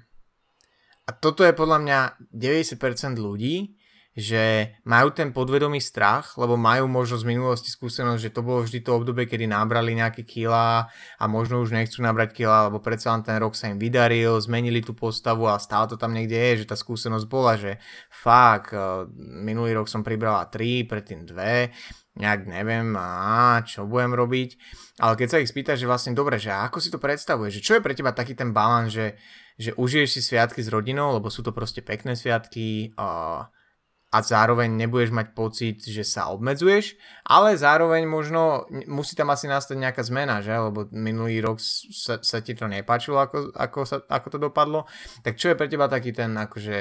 A toto je podľa mňa 90% ľudí, že majú ten podvedomý strach, lebo majú možno z minulosti skúsenosť, že to bolo vždy to obdobie, kedy nabrali nejaké kila a možno už nechcú nabrať kila, lebo predsa len ten rok sa im vydaril, zmenili tú postavu a stále to tam niekde je, že tá skúsenosť bola, že fakt, eh, minulý rok som pribrala 3, predtým 2, nejak neviem, a čo budem robiť. Ale keď sa ich spýta, že vlastne dobre, že ako si to predstavuješ, že čo je pre teba taký ten balans, že, že užiješ si sviatky s rodinou, lebo sú to proste pekné sviatky, uh, a zároveň nebudeš mať pocit, že sa obmedzuješ, ale zároveň možno musí tam asi nastať nejaká zmena, že? Lebo minulý rok sa, sa ti to nepáčilo, ako, ako, sa, ako to dopadlo. Tak čo je pre teba taký ten, akože,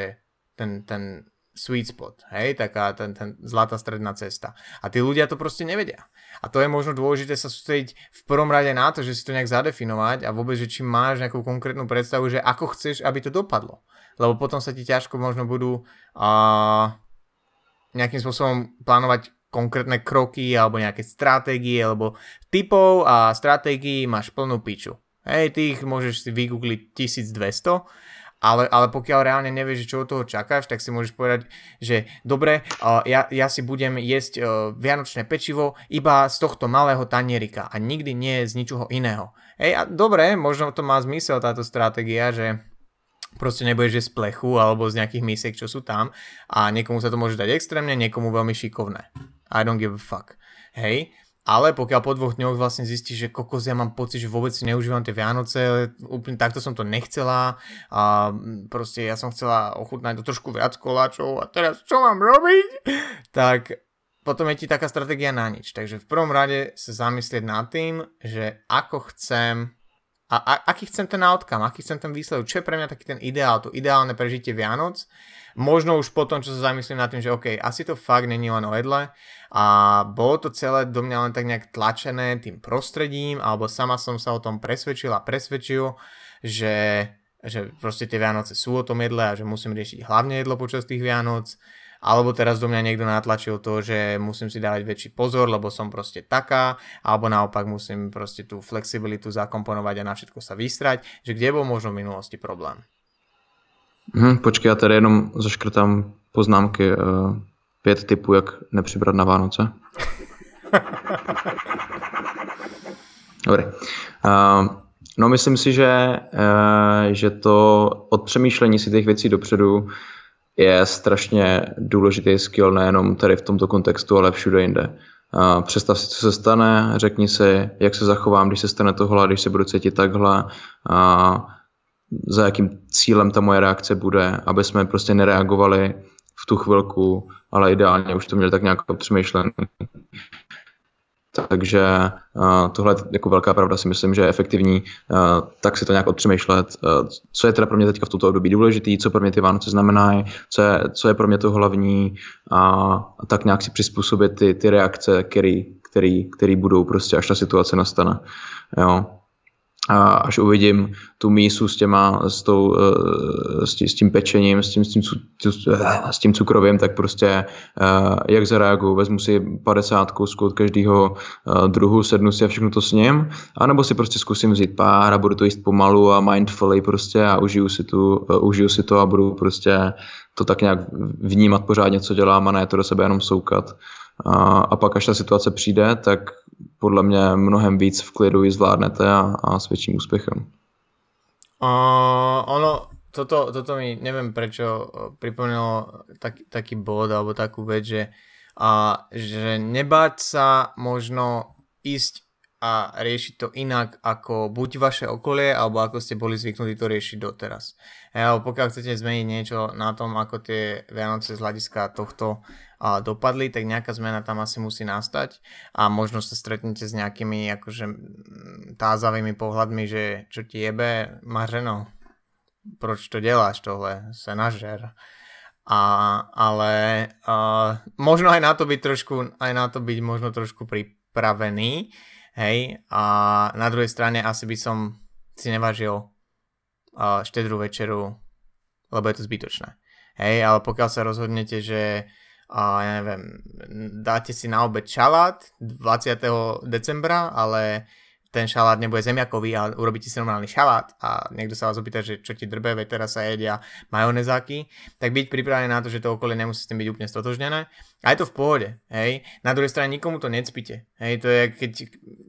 ten, ten sweet spot, hej? Taká ten, ten zlatá stredná cesta. A tí ľudia to proste nevedia. A to je možno dôležité sa sústrediť v prvom rade na to, že si to nejak zadefinovať a vôbec, že či máš nejakú konkrétnu predstavu, že ako chceš, aby to dopadlo. Lebo potom sa ti ťažko možno budú uh, nejakým spôsobom plánovať konkrétne kroky alebo nejaké stratégie, alebo typov a stratégií máš plnú piču. Hej, ty ich môžeš si vygoogliť 1200, ale, ale pokiaľ reálne nevieš, čo od toho čakáš, tak si môžeš povedať, že dobre, ja, ja si budem jesť uh, vianočné pečivo iba z tohto malého tanierika a nikdy nie z ničoho iného. Hej, a dobre, možno to má zmysel táto stratégia, že proste nebudeš z plechu alebo z nejakých misiek, čo sú tam a niekomu sa to môže dať extrémne, niekomu veľmi šikovné. I don't give a fuck. Hej, ale pokiaľ po dvoch dňoch vlastne zistíš, že kokos, ja mám pocit, že vôbec si neužívam tie Vianoce, úplne takto som to nechcela a proste ja som chcela ochutnať trošku viac koláčov a teraz čo mám robiť? Tak potom je ti taká stratégia na nič. Takže v prvom rade sa zamyslieť nad tým, že ako chcem a, a aký chcem ten outcome, aký chcem ten výsledok, čo je pre mňa taký ten ideál, to ideálne prežitie Vianoc. Možno už potom, čo sa zamyslím nad tým, že OK, asi to fakt není len o jedle a bolo to celé do mňa len tak nejak tlačené tým prostredím, alebo sama som sa o tom presvedčil a presvedčil, že, že proste tie Vianoce sú o tom jedle a že musím riešiť hlavne jedlo počas tých Vianoc alebo teraz do mňa niekto natlačil to, že musím si dávať väčší pozor, lebo som proste taká, alebo naopak musím proste tú flexibilitu zakomponovať a na všetko sa vystrať, že kde bol možno v minulosti problém. Hmm, počkej, já tady jenom zaškrtám poznámky. Uh, pět typů, jak nepřibrat na Vánoce. Dobrý. Uh, no myslím si, že, uh, že to od přemýšlení si těch věcí dopředu je strašně důležitý skill nejenom tady v tomto kontextu, ale všude jinde. Představ si, co se stane, řekni si, jak se zachovám, když se stane tohle, když se budu cítit takhle, a za jakým cílem ta moje reakce bude, aby jsme prostě nereagovali v tu chvilku, ale ideálně už to měli tak nějak přemýšlené. Takže uh, tohle je jako velká pravda si myslím, že je efektivní, uh, tak si to nějak odpřemýšlet, uh, co je teda pro mě teďka v tomto období důležitý, co pro mě ty Vánoce znamenají, co je, co je pro mě to hlavní a, a tak nějak si přizpůsobit ty, ty reakce, který, který, který budou prostě, až ta situace nastane. Jo a až uvidím tu mísu s, těma, s, tou, eh, s, tím, pečením, s tím, s tím, s tím cukrovým, tak prostě eh, jak zareaguju, vezmu si 50 kousků od každého eh, druhu, sednu si a všechno to s ním, anebo si prostě zkusím vzít pár a budu to jíst pomalu a mindfully prostě a užiju si, tu, užiju si to a budu prostě to tak nějak vnímat pořádně, co dělám a ne to do sebe jenom soukat. A, a pak, až ta situace přijde, tak podle mě mnohem víc v klidu ji zvládnete a, a s větším úspěchem. Uh, ono, toto, toto mi neviem prečo pripomínalo tak, taký bod alebo takú vec, že, a, že nebáť sa možno ísť a riešiť to inak ako buď vaše okolie, alebo ako ste boli zvyknutí to riešiť doteraz. Alebo pokiaľ chcete zmeniť niečo na tom, ako tie Vianoce z hľadiska tohto dopadli, tak nejaká zmena tam asi musí nastať a možno sa stretnete s nejakými akože tázavými pohľadmi, že čo ti jebe, mařeno, proč to deláš tohle, sa nažer. A, ale a, možno aj na to byť trošku, aj na to byť možno trošku pripravený, hej, a na druhej strane asi by som si nevážil uh, štedrú večeru, lebo je to zbytočné. Hej, ale pokiaľ sa rozhodnete, že uh, ja neviem, dáte si na obed šalát 20. decembra, ale ten šalát nebude zemiakový a urobíte si normálny šalát a niekto sa vás opýta, že čo ti drbe, veď teraz sa jedia majonezáky, tak byť pripravený na to, že to okolie nemusí s tým byť úplne stotožnené. A je to v pohode, hej. Na druhej strane nikomu to necpite, hej. To je, keď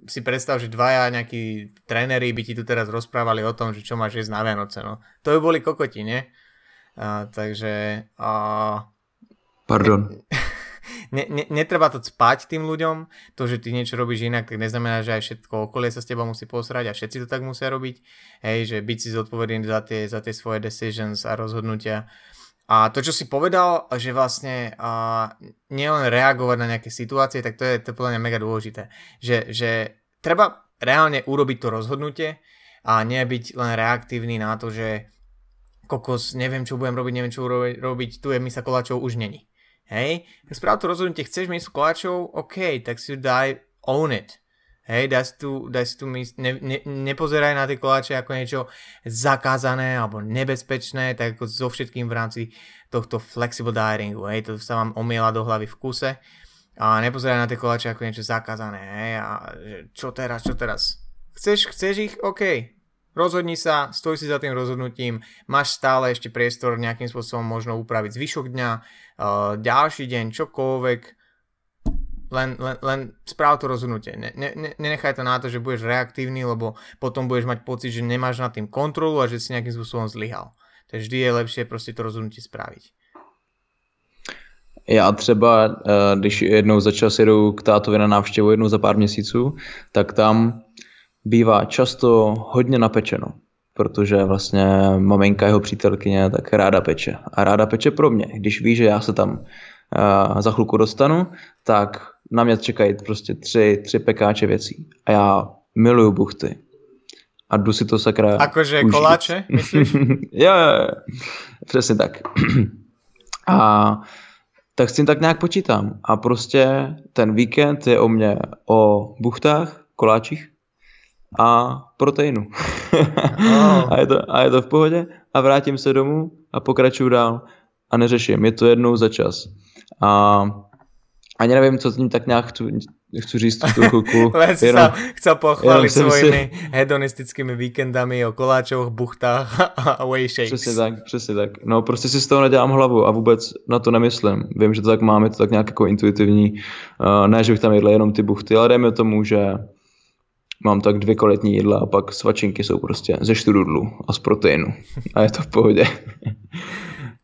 si predstav, že dvaja nejakí tréneri by ti tu teraz rozprávali o tom, že čo máš jesť na Vianoce, no. To by boli kokoti, nie? A, takže... A... Pardon. ne, ne, netreba to spať tým ľuďom, to, že ty niečo robíš inak, tak neznamená, že aj všetko okolie sa s teba musí posrať a všetci to tak musia robiť, hej, že byť si zodpovedný za tie, za tie svoje decisions a rozhodnutia. A to, čo si povedal, že vlastne uh, nielen reagovať na nejaké situácie, tak to je, to podľa mňa mega dôležité. Že, že treba reálne urobiť to rozhodnutie a nie byť len reaktívny na to, že kokos, neviem, čo budem robiť, neviem, čo robiť, tu je misa koláčov, už není. Hej, správ to rozhodnutie, chceš miesto koláčov, OK, tak si daj own it. Hej, daj si tu, daj si tu míst, ne, ne, nepozeraj na tie koláče ako niečo zakázané alebo nebezpečné, tak ako so všetkým v rámci tohto flexible dietingu, hej, to sa vám omiela do hlavy v kuse a nepozeraj na tie koláče ako niečo zakázané, hej, a čo teraz, čo teraz. Chceš, chceš ich? OK, Rozhodni sa, stoj si za tým rozhodnutím, máš stále ešte priestor nejakým spôsobom možno upraviť zvyšok dňa, uh, ďalší deň, čokoľvek, len, len, len správ to rozhodnutie. Ne, ne, nenechaj to na to, že budeš reaktívny, lebo potom budeš mať pocit, že nemáš nad tým kontrolu a že si nejakým spôsobom zlyhal. Takže vždy je lepšie proste to rozhodnutie spraviť. Já třeba, eh, když jednou za čas jedu k tátovi na návštěvu, jednou za pár měsíců, tak tam bývá často hodně napečeno, protože vlastně maminka jeho přítelkyně tak ráda peče. A ráda peče pro mě. Když ví, že já se tam uh, za chvilku dostanu, tak na mě čekají prostě tři, tři pekáče věcí. A já miluju buchty. A jdu si to sakra Akože koláče, myslíš? jo, jo, jo. Přesně tak. a tak s tím tak nějak počítám. A prostě ten víkend je o mě o buchtách, koláčích a proteinu. Oh. a, je to, a je to v pohodě a vrátím se domů a pokračuju dál a neřeším. Je to jednou za čas. A ani nevím, co tím tak nějak chci, chci říct tu chvilku. Len si jenom, sa chcel pochváliť svojimi si... hedonistickými víkendami o koláčoch, buchtách a whey shakes. Přesně tak, přesně tak. No prostě si z toho nedělám hlavu a vůbec na to nemyslím. Vím, že to tak máme, to tak nějak jako intuitivní. Uh, ne, že bych tam jedl jenom ty buchty, ale dejme tomu, že mám tak dvě kvalitní jídla a pak svačinky jsou prostě ze štrudlu a z proteinu. A je to v pohodě.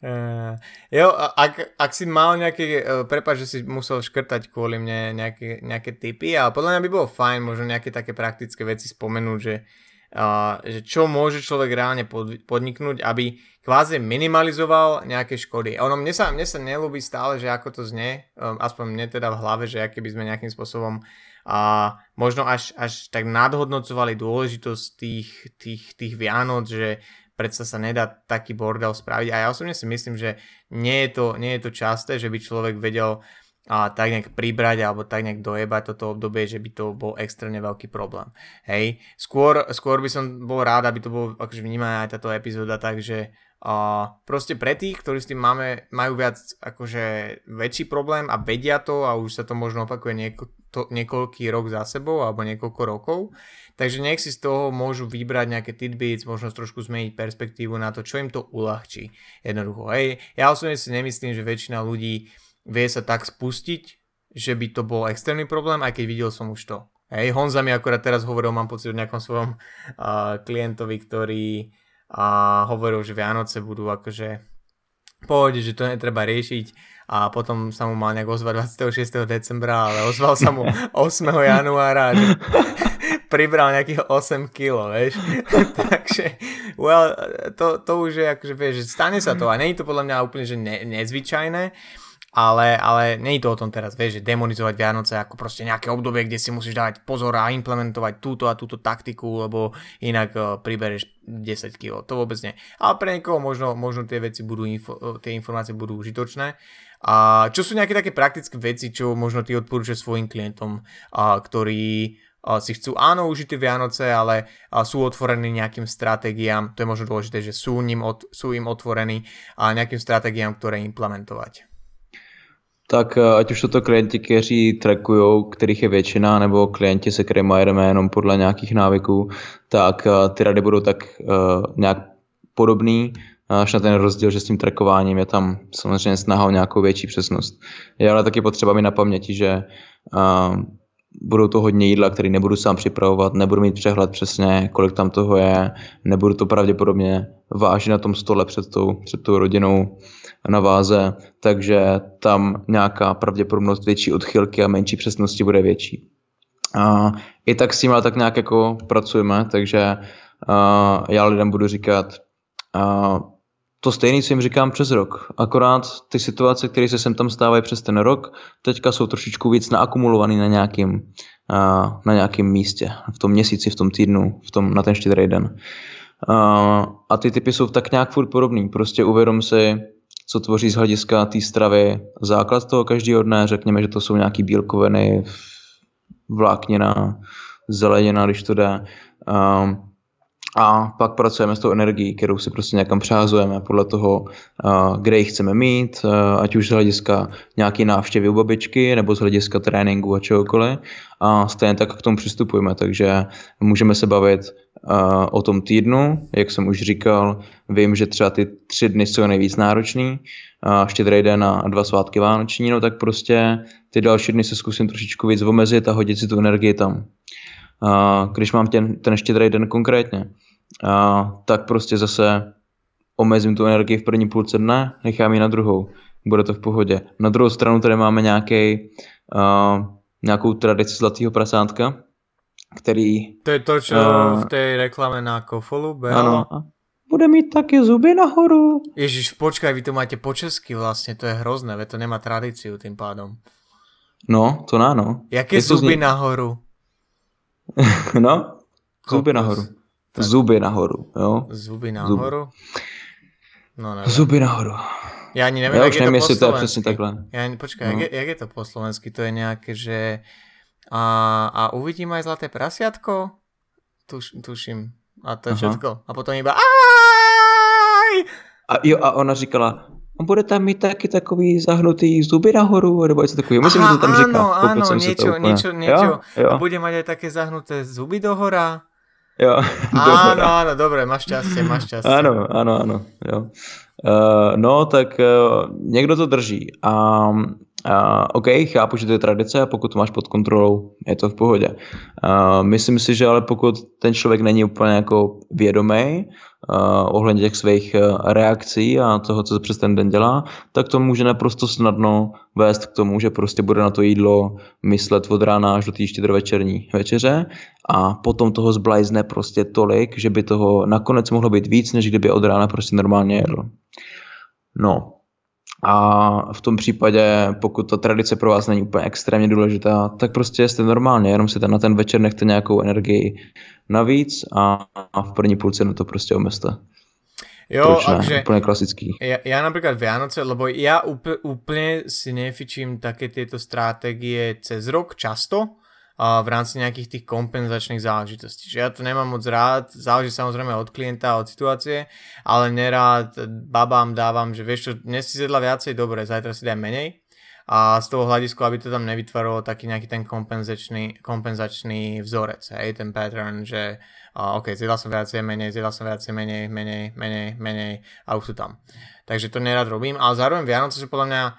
Uh, jo, ak, ak si mal nejaké, uh, prepáč, že si musel škrtať kvôli mne nejaké, nejaké typy, ale podľa mňa by bolo fajn možno nejaké také praktické veci spomenúť, že, uh, že čo môže človek reálne pod, podniknúť, aby kvázi minimalizoval nejaké škody. Ono, mne sa, mne sa nelúbi stále, že ako to znie, um, aspoň mne teda v hlave, že aké by sme nejakým spôsobom a možno až, až tak nadhodnocovali dôležitosť tých, tých, tých Vianoc, že predsa sa nedá taký bordel spraviť a ja osobne si myslím, že nie je to, nie je to časté, že by človek vedel a tak nejak pribrať alebo tak nejak dojebať toto obdobie, že by to bol extrémne veľký problém. Hej, skôr, skôr by som bol rád, aby to bolo akože vnímané aj táto epizóda, takže proste pre tých, ktorí s tým máme, majú viac akože väčší problém a vedia to a už sa to možno opakuje nieko, to, niekoľký rok za sebou alebo niekoľko rokov, takže nech si z toho môžu vybrať nejaké tidbits, možno trošku zmeniť perspektívu na to, čo im to uľahčí. Jednoducho, hej, ja osobne si nemyslím, že väčšina ľudí vie sa tak spustiť, že by to bol extrémny problém, aj keď videl som už to. Hej, Honza mi akorát teraz hovoril, mám pocit o nejakom svojom uh, klientovi, ktorý a hovoril, že Vianoce budú akože pohode, že to netreba riešiť a potom sa mu mal nejak ozvať 26. decembra, ale ozval sa mu 8. januára, že pribral nejakých 8 kg, vieš. Takže, well, to, to už je akože, vieš, stane sa to a je to podľa mňa úplne, že ne, nezvyčajné, ale, ale je to o tom teraz, vieš, že demonizovať Vianoce ako proste nejaké obdobie, kde si musíš dávať pozor a implementovať túto a túto taktiku, lebo inak uh, pribereš 10 kg. To vôbec nie. Ale pre niekoho možno, možno tie veci budú, info, eh, tie informácie budú užitočné. A čo sú nejaké také praktické veci, čo možno ty odporúčaš svojim klientom, a, ktorí a, si chcú áno užiť Vianoce, ale a, sú otvorení nejakým stratégiám, to je možno dôležité, že sú, ním od, sú im otvorení a nejakým stratégiám, ktoré implementovať tak eh, ať už jsou to klienti, kteří trackují, kterých je většina, nebo klienti, se kterými jedeme jenom podle nějakých návyků, tak eh, ty rady budou tak uh, nějak podobný, až na ten rozdíl, že s tím trackováním je tam samozřejmě snaha o nějakou větší přesnost. Je ale taky potřeba mi na paměti, že uh, budou to hodně jídla, které nebudu sám připravovat, nebudu mít přehled přesně, kolik tam toho je, nebudu to pravděpodobně vážit na tom stole před tou, před tou rodinou na váze, takže tam nějaká pravděpodobnost větší odchylky a menší přesnosti bude větší. A I tak s tím ale tak nějak jako pracujeme, takže a já lidem budu říkat a to stejný, co jim říkám přes rok. Akorát ty situace, které se sem tam stávají přes ten rok, teďka jsou trošičku víc naakumulovaný na nějakým, na nějakým místě. V tom měsíci, v tom týdnu, v tom, na ten štědrý den. A ty typy jsou tak nějak furt podobný. Prostě uvědom si, co tvoří z hlediska té stravy základ toho každého dne. Řekněme, že to jsou nějaký bílkoviny, vláknina, zelenina, když to jde. Um, a pak pracujeme s tou energií, kterou si prostě někam přehazujeme podle toho, kde ji chceme mít, ať už z hlediska nějaké návštěvy u babičky nebo z hlediska tréninku a čehokoliv. A stejně tak k tomu přistupujeme, takže můžeme se bavit o tom týdnu, jak jsem už říkal, vím, že třeba ty tři dny jsou nejvíc náročný, štědrý den a dva svátky vánoční, no tak prostě ty další dny se zkusím trošičku víc omezit a hodit si tu energii tam když mám ten, ten štědrý den konkrétně, tak prostě zase omezím tu energii v první půlce dne, nechám ji na druhou. Bude to v pohodě. Na druhou stranu tady máme nějaký, uh, nějakou tradici zlatého prasátka, který... To je to, čo uh, v té reklame na Kofolu behalo? Ano. Bude mít taky zuby nahoru. Ježiš, počkaj, vy to máte po česky vlastne, to je hrozné, ve to nemá tradíciu tým pádom. No, to áno. Jaké zuby znie... nahoru? no, zuby nahoru. Tak. Zuby nahoru, jo. Zuby nahoru? No, neviem. Zuby nahoru. Ja ani neviem, ja jak už neviem, jestli to je presne takhle. Ja ani, počkaj, no. jak, je, jak je to po slovensky? To je nejaké, že a, a uvidím aj zlaté prasiatko? Tuš, tuším. A to je Aha. všetko. A potom iba aj! A jo, a ona říkala, bude tam mít taky takový zahnutý zuby nahoru, nebo něco takového. Myslím, že to tam říká. Áno, áno, niečo, niečo, niečo. Jo, jo. A bude mať aj také zahnuté zuby do hora. Jo. Áno, áno, dobre, máš šťastie, máš šťastie. Áno, áno, áno. Jo. Uh, no, tak uh, někdo to drží. A Uh, OK, chápu, že to je tradice a pokud to máš pod kontrolou, je to v pohodě. Uh, myslím si, že ale pokud ten člověk není úplně jako vědomý ohledně těch svých uh, reakcí a toho, co se přes ten den dělá, tak to může naprosto snadno vést k tomu, že prostě bude na to jídlo myslet od rána až do té štědrovečerní večeře a potom toho zblajzne prostě tolik, že by toho nakonec mohlo být víc, než kdyby od rána prostě normálně jedl. No, A v tom případě, pokud ta tradice pro vás není úplně extrémně důležitá, tak prostě jste normálně, jenom si ten, na ten večer nechte nějakou energii navíc a, a v první půlce to prostě omeste. Jo, akože, úplne klasický. Ja, ja napríklad Vianoce, lebo ja úplne, úplne si nefičím také tieto stratégie cez rok často, v rámci nejakých tých kompenzačných záležitostí. Že ja to nemám moc rád, záleží samozrejme od klienta, od situácie, ale nerád babám dávam, že vieš čo, dnes si zjedla viacej, dobre, zajtra si daj menej. A z toho hľadiska, aby to tam nevytvorilo taký nejaký ten kompenzačný, kompenzačný vzorec, hej, ten pattern, že uh, OK, zjedla som viacej, menej, zjedla som viacej, menej, menej, menej, menej a už sú tam. Takže to nerad robím, ale zároveň Vianoce sú podľa mňa uh,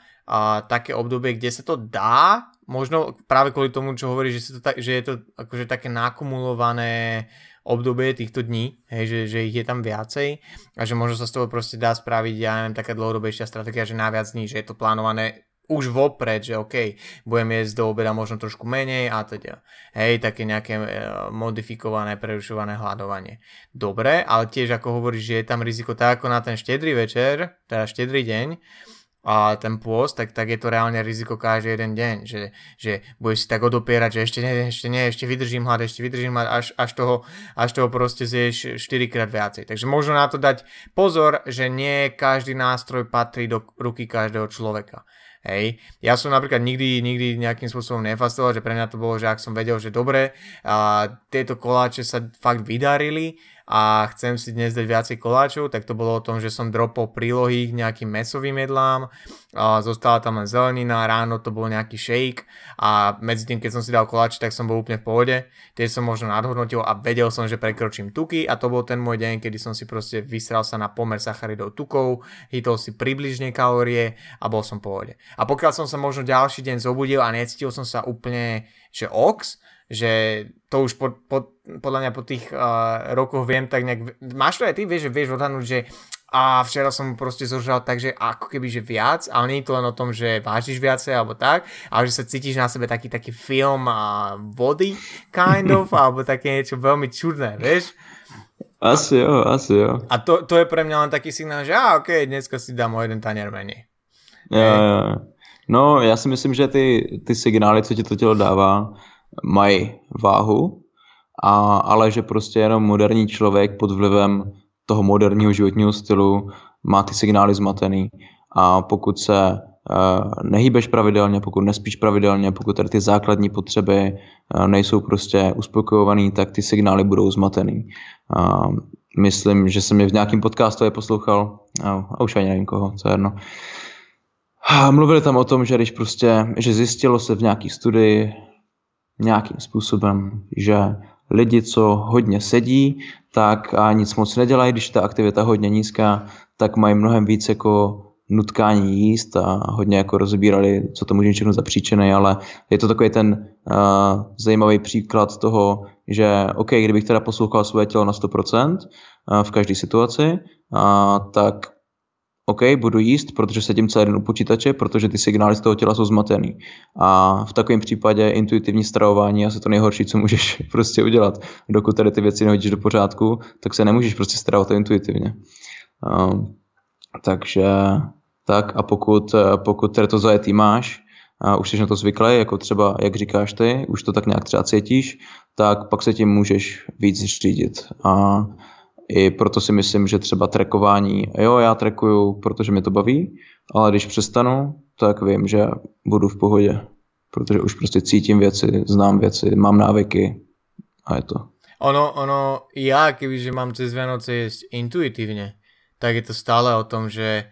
také obdobie, kde sa to dá možno práve kvôli tomu, čo hovorí, že, to, že je to akože také nakumulované obdobie týchto dní, hej, že, že ich je tam viacej a že možno sa z toho proste dá spraviť, ja neviem, taká dlhodobejšia stratégia, že na viac dní, že je to plánované už vopred, že OK, budem jesť do obeda možno trošku menej a teda. Hej, také nejaké e, modifikované, prerušované hľadovanie. Dobre, ale tiež ako hovoríš, že je tam riziko tak ako na ten štedrý večer, teda štedrý deň, a ten pôst, tak, tak je to reálne riziko každý jeden deň, že, že budeš si tak odopierať, že ešte nie, ešte nie, ešte vydržím hlad, ešte vydržím hlad, až, až, toho, až toho proste zješ 4 krát viacej. Takže možno na to dať pozor, že nie každý nástroj patrí do ruky každého človeka. Hej. Ja som napríklad nikdy, nikdy nejakým spôsobom nefastoval, že pre mňa to bolo, že ak som vedel, že dobre, a tieto koláče sa fakt vydarili, a chcem si dnes dať viacej koláčov, tak to bolo o tom, že som dropol prílohy k nejakým mesovým jedlám, a zostala tam len zelenina, ráno to bol nejaký shake a medzi tým, keď som si dal koláče, tak som bol úplne v pohode, tie som možno nadhodnotil a vedel som, že prekročím tuky a to bol ten môj deň, kedy som si proste vysral sa na pomer sacharidov tukov, hitol si približne kalórie a bol som v pohode. A pokiaľ som sa možno ďalší deň zobudil a necítil som sa úplne, že ox, že to už po, po, podľa mňa po tých uh, rokoch viem tak nejak, máš to aj ty, vieš, že vieš odhadnúť, že a včera som proste zožral tak, že ako keby, že viac, ale nie je to len o tom, že vážiš viacej alebo tak, ale že sa cítiš na sebe taký taký film a vody kind of, alebo také niečo veľmi čudné, vieš? Asi jo, asi jo. A to, to je pre mňa len taký signál, že a ok, dneska si dám o jeden tanier menej. Jo, jo. No, já si myslím, že ty, ty signály, co ti to tělo dává, mají váhu, a, ale že prostě jenom moderní člověk pod vlivem toho moderního životního stylu má ty signály zmatený a pokud se uh, nehýbeš pravidelně, pokud nespíš pravidelně, pokud tady ty základní potřeby uh, nejsou prostě uspokojovaný, tak ty signály budou zmatený. Uh, myslím, že jsem je v nějakém podcastu je poslouchal, a už ani nevím koho, co je jedno. Mluvili tam o tom, že když prostě, že zjistilo se v nějaký studii, nějakým způsobem, že lidi, co hodně sedí, tak a nic moc nedělají, když ta aktivita hodně nízká, tak mají mnohem víc jako nutkání jíst a hodně jako rozbírali, co to může všechno za příčiny, ale je to takový ten uh, zajímavý příklad toho, že OK, kdybych teda poslouchal své tělo na 100% uh, v každé situaci, uh, tak OK, budu jíst, protože sedím celý den u počítače, protože ty signály z toho těla jsou zmatený. A v takovém případě intuitivní stravování je asi to nejhorší, co můžeš prostě udělat. Dokud tady ty věci nehodíš do pořádku, tak se nemůžeš prostě stravovat intuitivně. Um, takže tak a pokud, pokud tady to zajetý máš, a už jsi na to zvyklý, jako třeba, jak říkáš ty, už to tak nějak třeba cítíš, tak pak se tím můžeš víc řídit. A i proto si myslím, že třeba trekování, jo, já trekuju, protože mě to baví, ale když přestanu, tak vím, že budu v pohodě, protože už prostě cítím věci, znám věci, mám návyky a je to. Ono, ono, ja kebyže mám cez Vianoce jesť intuitívne, tak je to stále o tom, že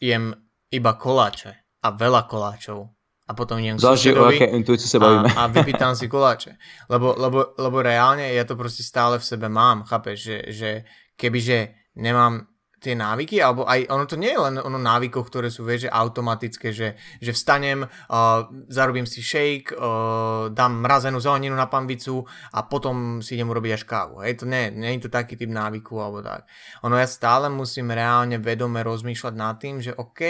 jem iba koláče a veľa koláčov a potom idem Záleží, o aké intuícii sa bavíme. A, a vypýtam si koláče. Lebo, lebo, lebo reálne ja to proste stále v sebe mám, chápeš, že, že kebyže nemám tie návyky, alebo aj ono to nie je len o návykoch, ktoré sú, vieš, že automatické, že, že vstanem, uh, zarobím si shake, uh, dám mrazenú zeleninu na pambicu a potom si idem urobiť až kávu. Hej, to nie, nie je to taký typ návyku alebo tak. Ono ja stále musím reálne vedome rozmýšľať nad tým, že OK,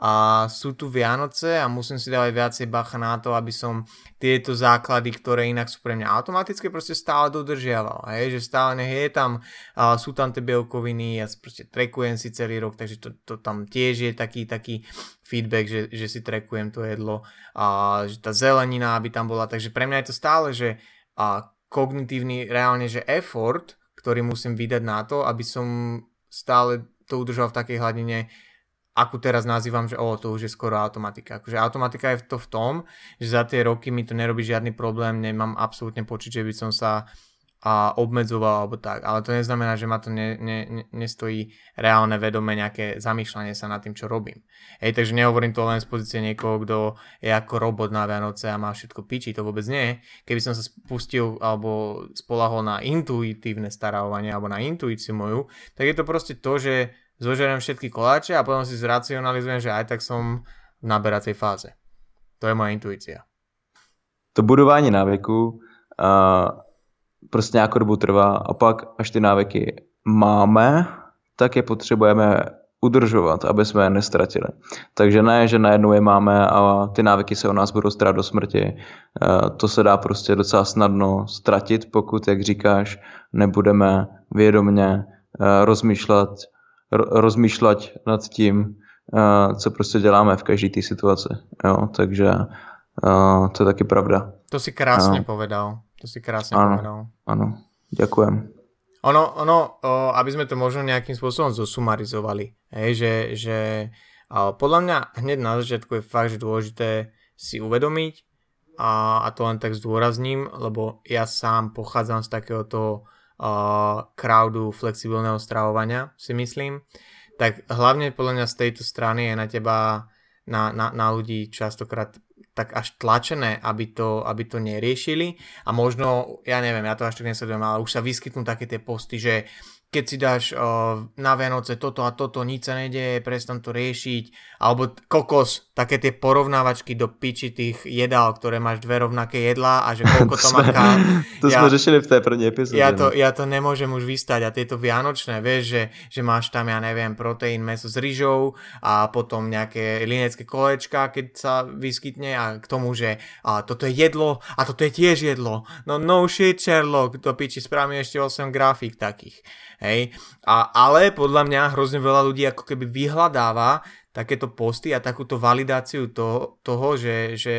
a sú tu Vianoce a musím si dávať viacej bacha na to, aby som tieto základy, ktoré inak sú pre mňa automatické, proste stále dodržiaval. Hej? Že stále nech je tam, a sú tam tie bielkoviny, ja proste trekujem si celý rok, takže to, to tam tiež je taký, taký feedback, že, že si trekujem to jedlo a že tá zelenina, aby tam bola. Takže pre mňa je to stále, že a kognitívny reálne, že effort, ktorý musím vydať na to, aby som stále to udržal v takej hladine, akú teraz nazývam, že o, to už je skoro automatika. Akože automatika je to v tom, že za tie roky mi to nerobí žiadny problém, nemám absolútne pocit, že by som sa a obmedzoval alebo tak. Ale to neznamená, že ma to ne, ne, ne, nestojí reálne vedome nejaké zamýšľanie sa nad tým, čo robím. Hej, takže nehovorím to len z pozície niekoho, kto je ako robot na Vianoce a má všetko piči, to vôbec nie. Keby som sa spustil alebo spolahol na intuitívne starovanie alebo na intuíciu moju, tak je to proste to, že zožerem všetky koláče a potom si zracionalizujem, že aj tak som v naberacej fáze. To je moja intuícia. To budování návyku uh prostě nějakou dobu trvá a pak, až ty návyky máme, tak je potřebujeme udržovat, aby jsme je nestratili. Takže ne, že najednou je máme a ty návyky se o nás budou starat do smrti. Eh, to se dá prostě docela snadno ztratit, pokud, jak říkáš, nebudeme vědomně eh, rozmýšlet, rozmýšlet nad tím, eh, co prostě děláme v každé té situaci. Jo? Takže to je taky pravda. To si krásně povedal. To si krásne áno, povedal. Áno, ďakujem. Ono, ono o, aby sme to možno nejakým spôsobom zosumarizovali, hej, že, že o, podľa mňa hneď na začiatku je fakt, že dôležité si uvedomiť a, a to len tak zdôrazním, lebo ja sám pochádzam z takéhoto crowdu flexibilného stravovania, si myslím, tak hlavne podľa mňa z tejto strany je na teba, na, na, na ľudí častokrát tak až tlačené, aby to, aby to neriešili. A možno, ja neviem, ja to až tak nesledujem, ale už sa vyskytnú také tie posty, že keď si dáš uh, na Vianoce toto a toto, nič sa nedeje, prestan to riešiť, alebo kokos, také tie porovnávačky do piči tých jedál, ktoré máš dve rovnaké jedlá a že koľko to, to má ká... To ja, sme řešili v tej první epizóde. Ja to, no. ja to nemôžem už vystať a tieto vianočné, vieš, že, že máš tam, ja neviem, proteín, meso s rýžou a potom nejaké linecké kolečka, keď sa vyskytne a k tomu, že a toto je jedlo a toto je tiež jedlo. No no shit, Sherlock, to piči, spravím ešte 8 grafík takých. Hej? A, ale podľa mňa hrozne veľa ľudí ako keby vyhľadáva takéto posty a takúto validáciu to, toho, že, že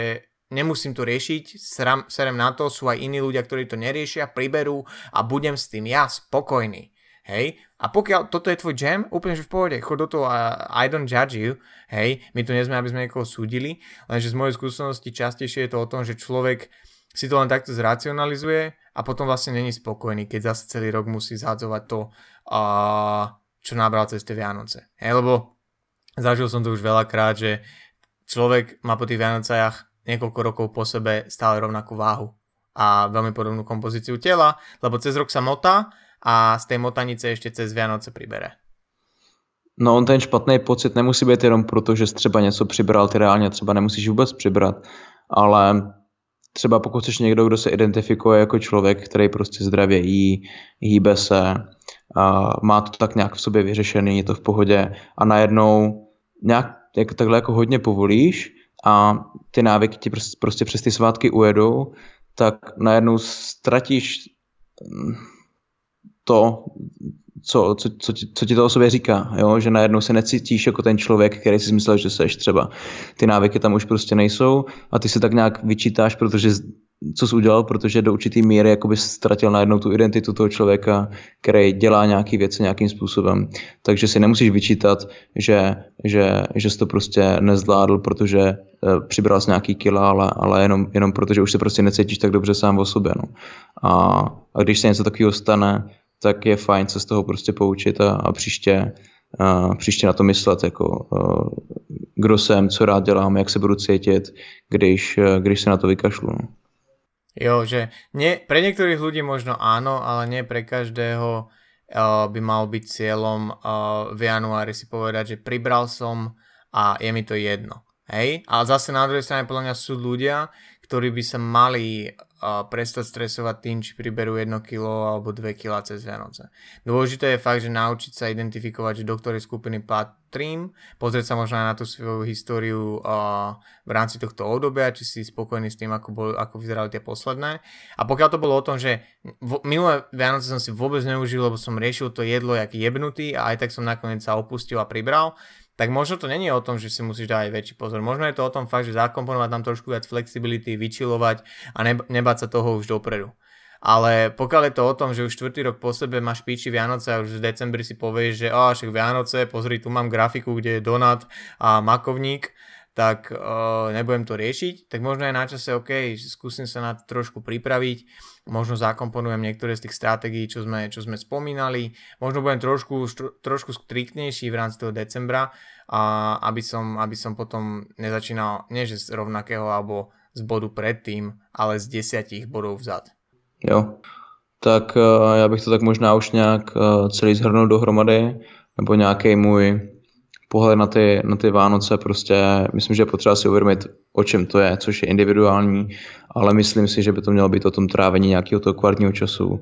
nemusím to riešiť, sram, serem na to, sú aj iní ľudia, ktorí to neriešia, priberú a budem s tým ja spokojný. Hej? A pokiaľ toto je tvoj jam, úplne že v pohode, chod do toho a I don't judge you, hej, my tu nie sme, aby sme niekoho súdili, lenže z mojej skúsenosti častejšie je to o tom, že človek si to len takto zracionalizuje a potom vlastne není spokojný, keď zase celý rok musí zhadzovať to, čo nabral cez tie Vianoce. Hej, lebo zažil som to už veľakrát, že človek má po tých Vianocajach niekoľko rokov po sebe stále rovnakú váhu a veľmi podobnú kompozíciu tela, lebo cez rok sa motá a z tej motanice ešte cez Vianoce pribere. No on ten špatný pocit nemusí být jenom proto, že třeba něco přibral, ty reálně třeba nemusíš vůbec přibrat, ale třeba pokud chceš někdo, kdo se identifikuje jako člověk, který prostě zdravě jí, hýbe se, a má to tak nějak v sobě vyřešený, je to v pohodě a najednou nějak jako takhle jako hodně povolíš a ty návyky ti prostě, prostě přes ty svátky ujedou, tak najednou ztratíš to, co, co, co, ti, co ti to o sobě říká, jo? že najednou se necítíš jako ten člověk, který si myslel, že seš třeba. Ty návyky tam už prostě nejsou a ty se tak nějak vyčítáš, protože co jsi udělal, protože do určitý míry jakoby ztratil najednou tu identitu toho člověka, který dělá nějaké věci nějakým způsobem. Takže si nemusíš vyčítat, že, že, že jsi to prostě nezvládl, protože e, přibral jsi nějaký kila, ale, ale jenom, jenom protože už se prostě necítíš tak dobře sám o sobě. No. A, a když se něco takového stane, tak je fajn se z toho prostě poučit a, a příště, a příště na to myslet, jako a, kdo jsem, co rád dělám, jak se budu cítit, když, když se na to vykašlu. No. Jo, že nie, pre niektorých ľudí možno áno, ale nie pre každého uh, by mal byť cieľom uh, v januári si povedať, že pribral som a je mi to jedno. Hej? Ale zase na druhej strane podľa mňa sú ľudia, ktorí by sa mali uh, prestať stresovať tým, či priberú 1 kg alebo 2 kg cez Vianoce. Dôležité je fakt, že naučiť sa identifikovať, že do ktorej skupiny patrím, pozrieť sa možno aj na tú svoju históriu v rámci tohto obdobia, či si spokojný s tým, ako, bol, ako vyzerali tie posledné. A pokiaľ to bolo o tom, že minulé Vianoce som si vôbec neužil, lebo som riešil to jedlo jak jebnutý a aj tak som nakoniec sa opustil a pribral, tak možno to není o tom, že si musíš dať väčší pozor. Možno je to o tom fakt, že zakomponovať tam trošku viac flexibility, vyčilovať a nebať sa toho už dopredu. Ale pokiaľ je to o tom, že už štvrtý rok po sebe máš píči Vianoce a už v decembri si povieš, že a však Vianoce, pozri, tu mám grafiku, kde je donat a makovník, tak uh, nebudem to riešiť, tak možno je na čase, OK, skúsim sa na to trošku pripraviť, možno zakomponujem niektoré z tých stratégií, čo sme, čo sme spomínali, možno budem trošku, trošku striktnejší v rámci toho decembra, a aby, som, aby som potom nezačínal, nie že z rovnakého alebo z bodu predtým, ale z desiatich bodov vzad. Jo, tak uh, já bych to tak možná už nějak uh, celý zhrnul dohromady, nebo nějaký můj pohled na ty, na ty Vánoce prostě, myslím, že je potřeba si uvědomit, o čem to je, což je individuální, ale myslím si, že by to mělo být o tom trávení nějakého toho kvalitního času uh,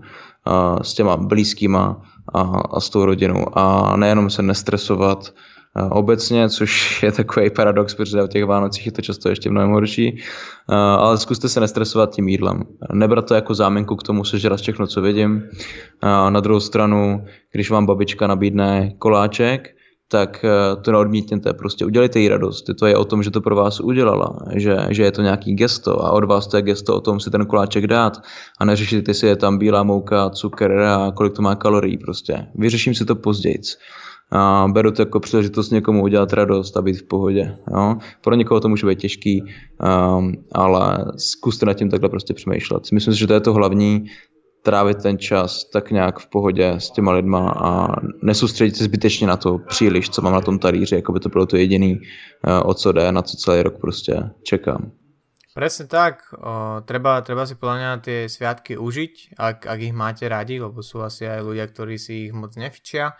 s těma blízkýma a, a s tou rodinou a nejenom se nestresovat uh, obecně, což je takový paradox, protože o těch Vánocích je to často ještě mnohem horší, uh, ale zkuste se nestresovat tím jídlem. Nebrat to jako záminku k tomu sežrat všechno, co vidím. Uh, na druhou stranu, když vám babička nabídne koláček, tak eh, to neodmítněte, prostě udělejte jí radost. To je o tom, že to pro vás udělala, že, že je to nějaký gesto a od vás to je gesto o tom si ten koláček dát a neřešit, jestli je tam bílá mouka, cukr a kolik to má kalorií prostě. Vyřeším si to později. A beru to jako příležitost někomu udělat radost a být v pohodě. Jo? Pro někoho to může být těžký, um, ale zkuste nad tím takhle prostě přemýšlet. Myslím si, že to je to hlavní, trávit ten čas tak nějak v pohodě s těma lidma a nesoustředit se zbytečně na to příliš, co mám na tom talíři, jako by to bylo to jediný, eh, o co jde, na co celý rok prostě čekám. Presne tak, o, treba, treba si podľa mňa tie sviatky užiť, ak, ak ich máte radi, lebo sú asi aj ľudia, ktorí si ich moc nefičia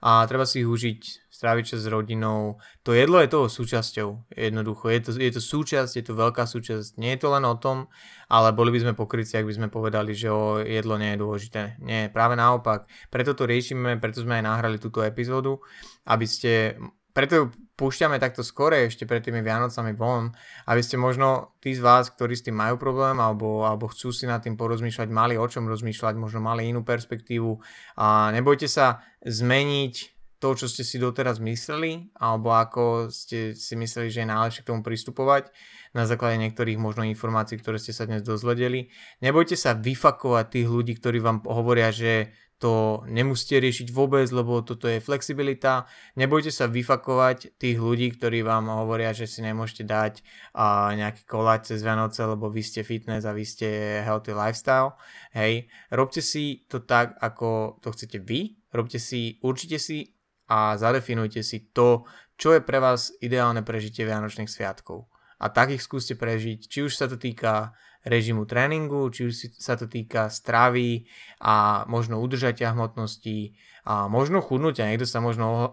a treba si ich užiť stráviť čas s rodinou. To jedlo je toho súčasťou, jednoducho. Je to, je to súčasť, je to veľká súčasť. Nie je to len o tom, ale boli by sme pokryci, ak by sme povedali, že o jedlo nie je dôležité. Nie, práve naopak. Preto to riešime, preto sme aj nahrali túto epizódu, aby ste preto púšťame takto skore ešte pred tými Vianocami von, aby ste možno tí z vás, ktorí s tým majú problém alebo, alebo chcú si nad tým porozmýšľať, mali o čom rozmýšľať, možno mali inú perspektívu a nebojte sa zmeniť to, čo ste si doteraz mysleli, alebo ako ste si mysleli, že je najlepšie k tomu pristupovať na základe niektorých možno informácií, ktoré ste sa dnes dozvedeli. Nebojte sa vyfakovať tých ľudí, ktorí vám hovoria, že to nemusíte riešiť vôbec, lebo toto je flexibilita. Nebojte sa vyfakovať tých ľudí, ktorí vám hovoria, že si nemôžete dať uh, nejaký koláč cez Vianoce, lebo vy ste fitness a vy ste healthy lifestyle. Hej, robte si to tak, ako to chcete vy. Robte si, určite si a zadefinujte si to, čo je pre vás ideálne prežitie Vianočných sviatkov. A tak ich skúste prežiť, či už sa to týka režimu tréningu, či už sa to týka stravy a možno udržatia hmotnosti a možno chudnutia. Niekto sa možno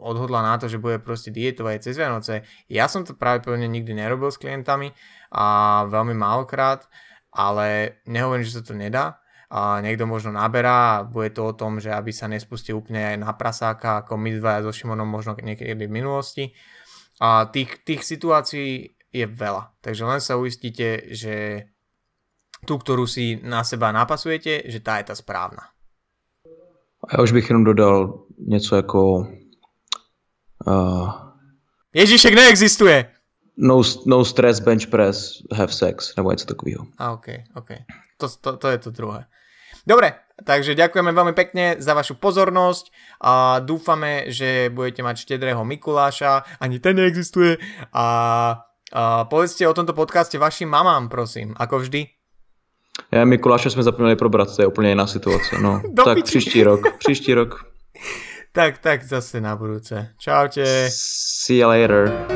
odhodla na to, že bude proste dietovať cez Vianoce. Ja som to práve pevne nikdy nerobil s klientami a veľmi málokrát, ale nehovorím, že sa to nedá a niekto možno naberá a bude to o tom, že aby sa nespustil úplne aj na prasáka, ako my dvaja so Šimonom možno niekedy v minulosti. A tých, tých situácií je veľa. Takže len sa uistíte, že tú, ktorú si na seba napasujete, že tá je tá správna. A ja už bych jenom dodal něco jako... Uh... Ježišek neexistuje! No, no stress, bench press, have sex, nebo něco takového. A ok, ok. To, to, to je to druhé. Dobre, takže ďakujeme veľmi pekne za vašu pozornosť a dúfame, že budete mať štedrého Mikuláša, ani ten neexistuje a, a povedzte o tomto podcaste vašim mamám, prosím, ako vždy. Ja Mikuláša sme zapomněli probrat, to je úplne iná situácia. No, tak piči. příští rok, příští rok. tak, tak zase na budúce. Čaute. See you later.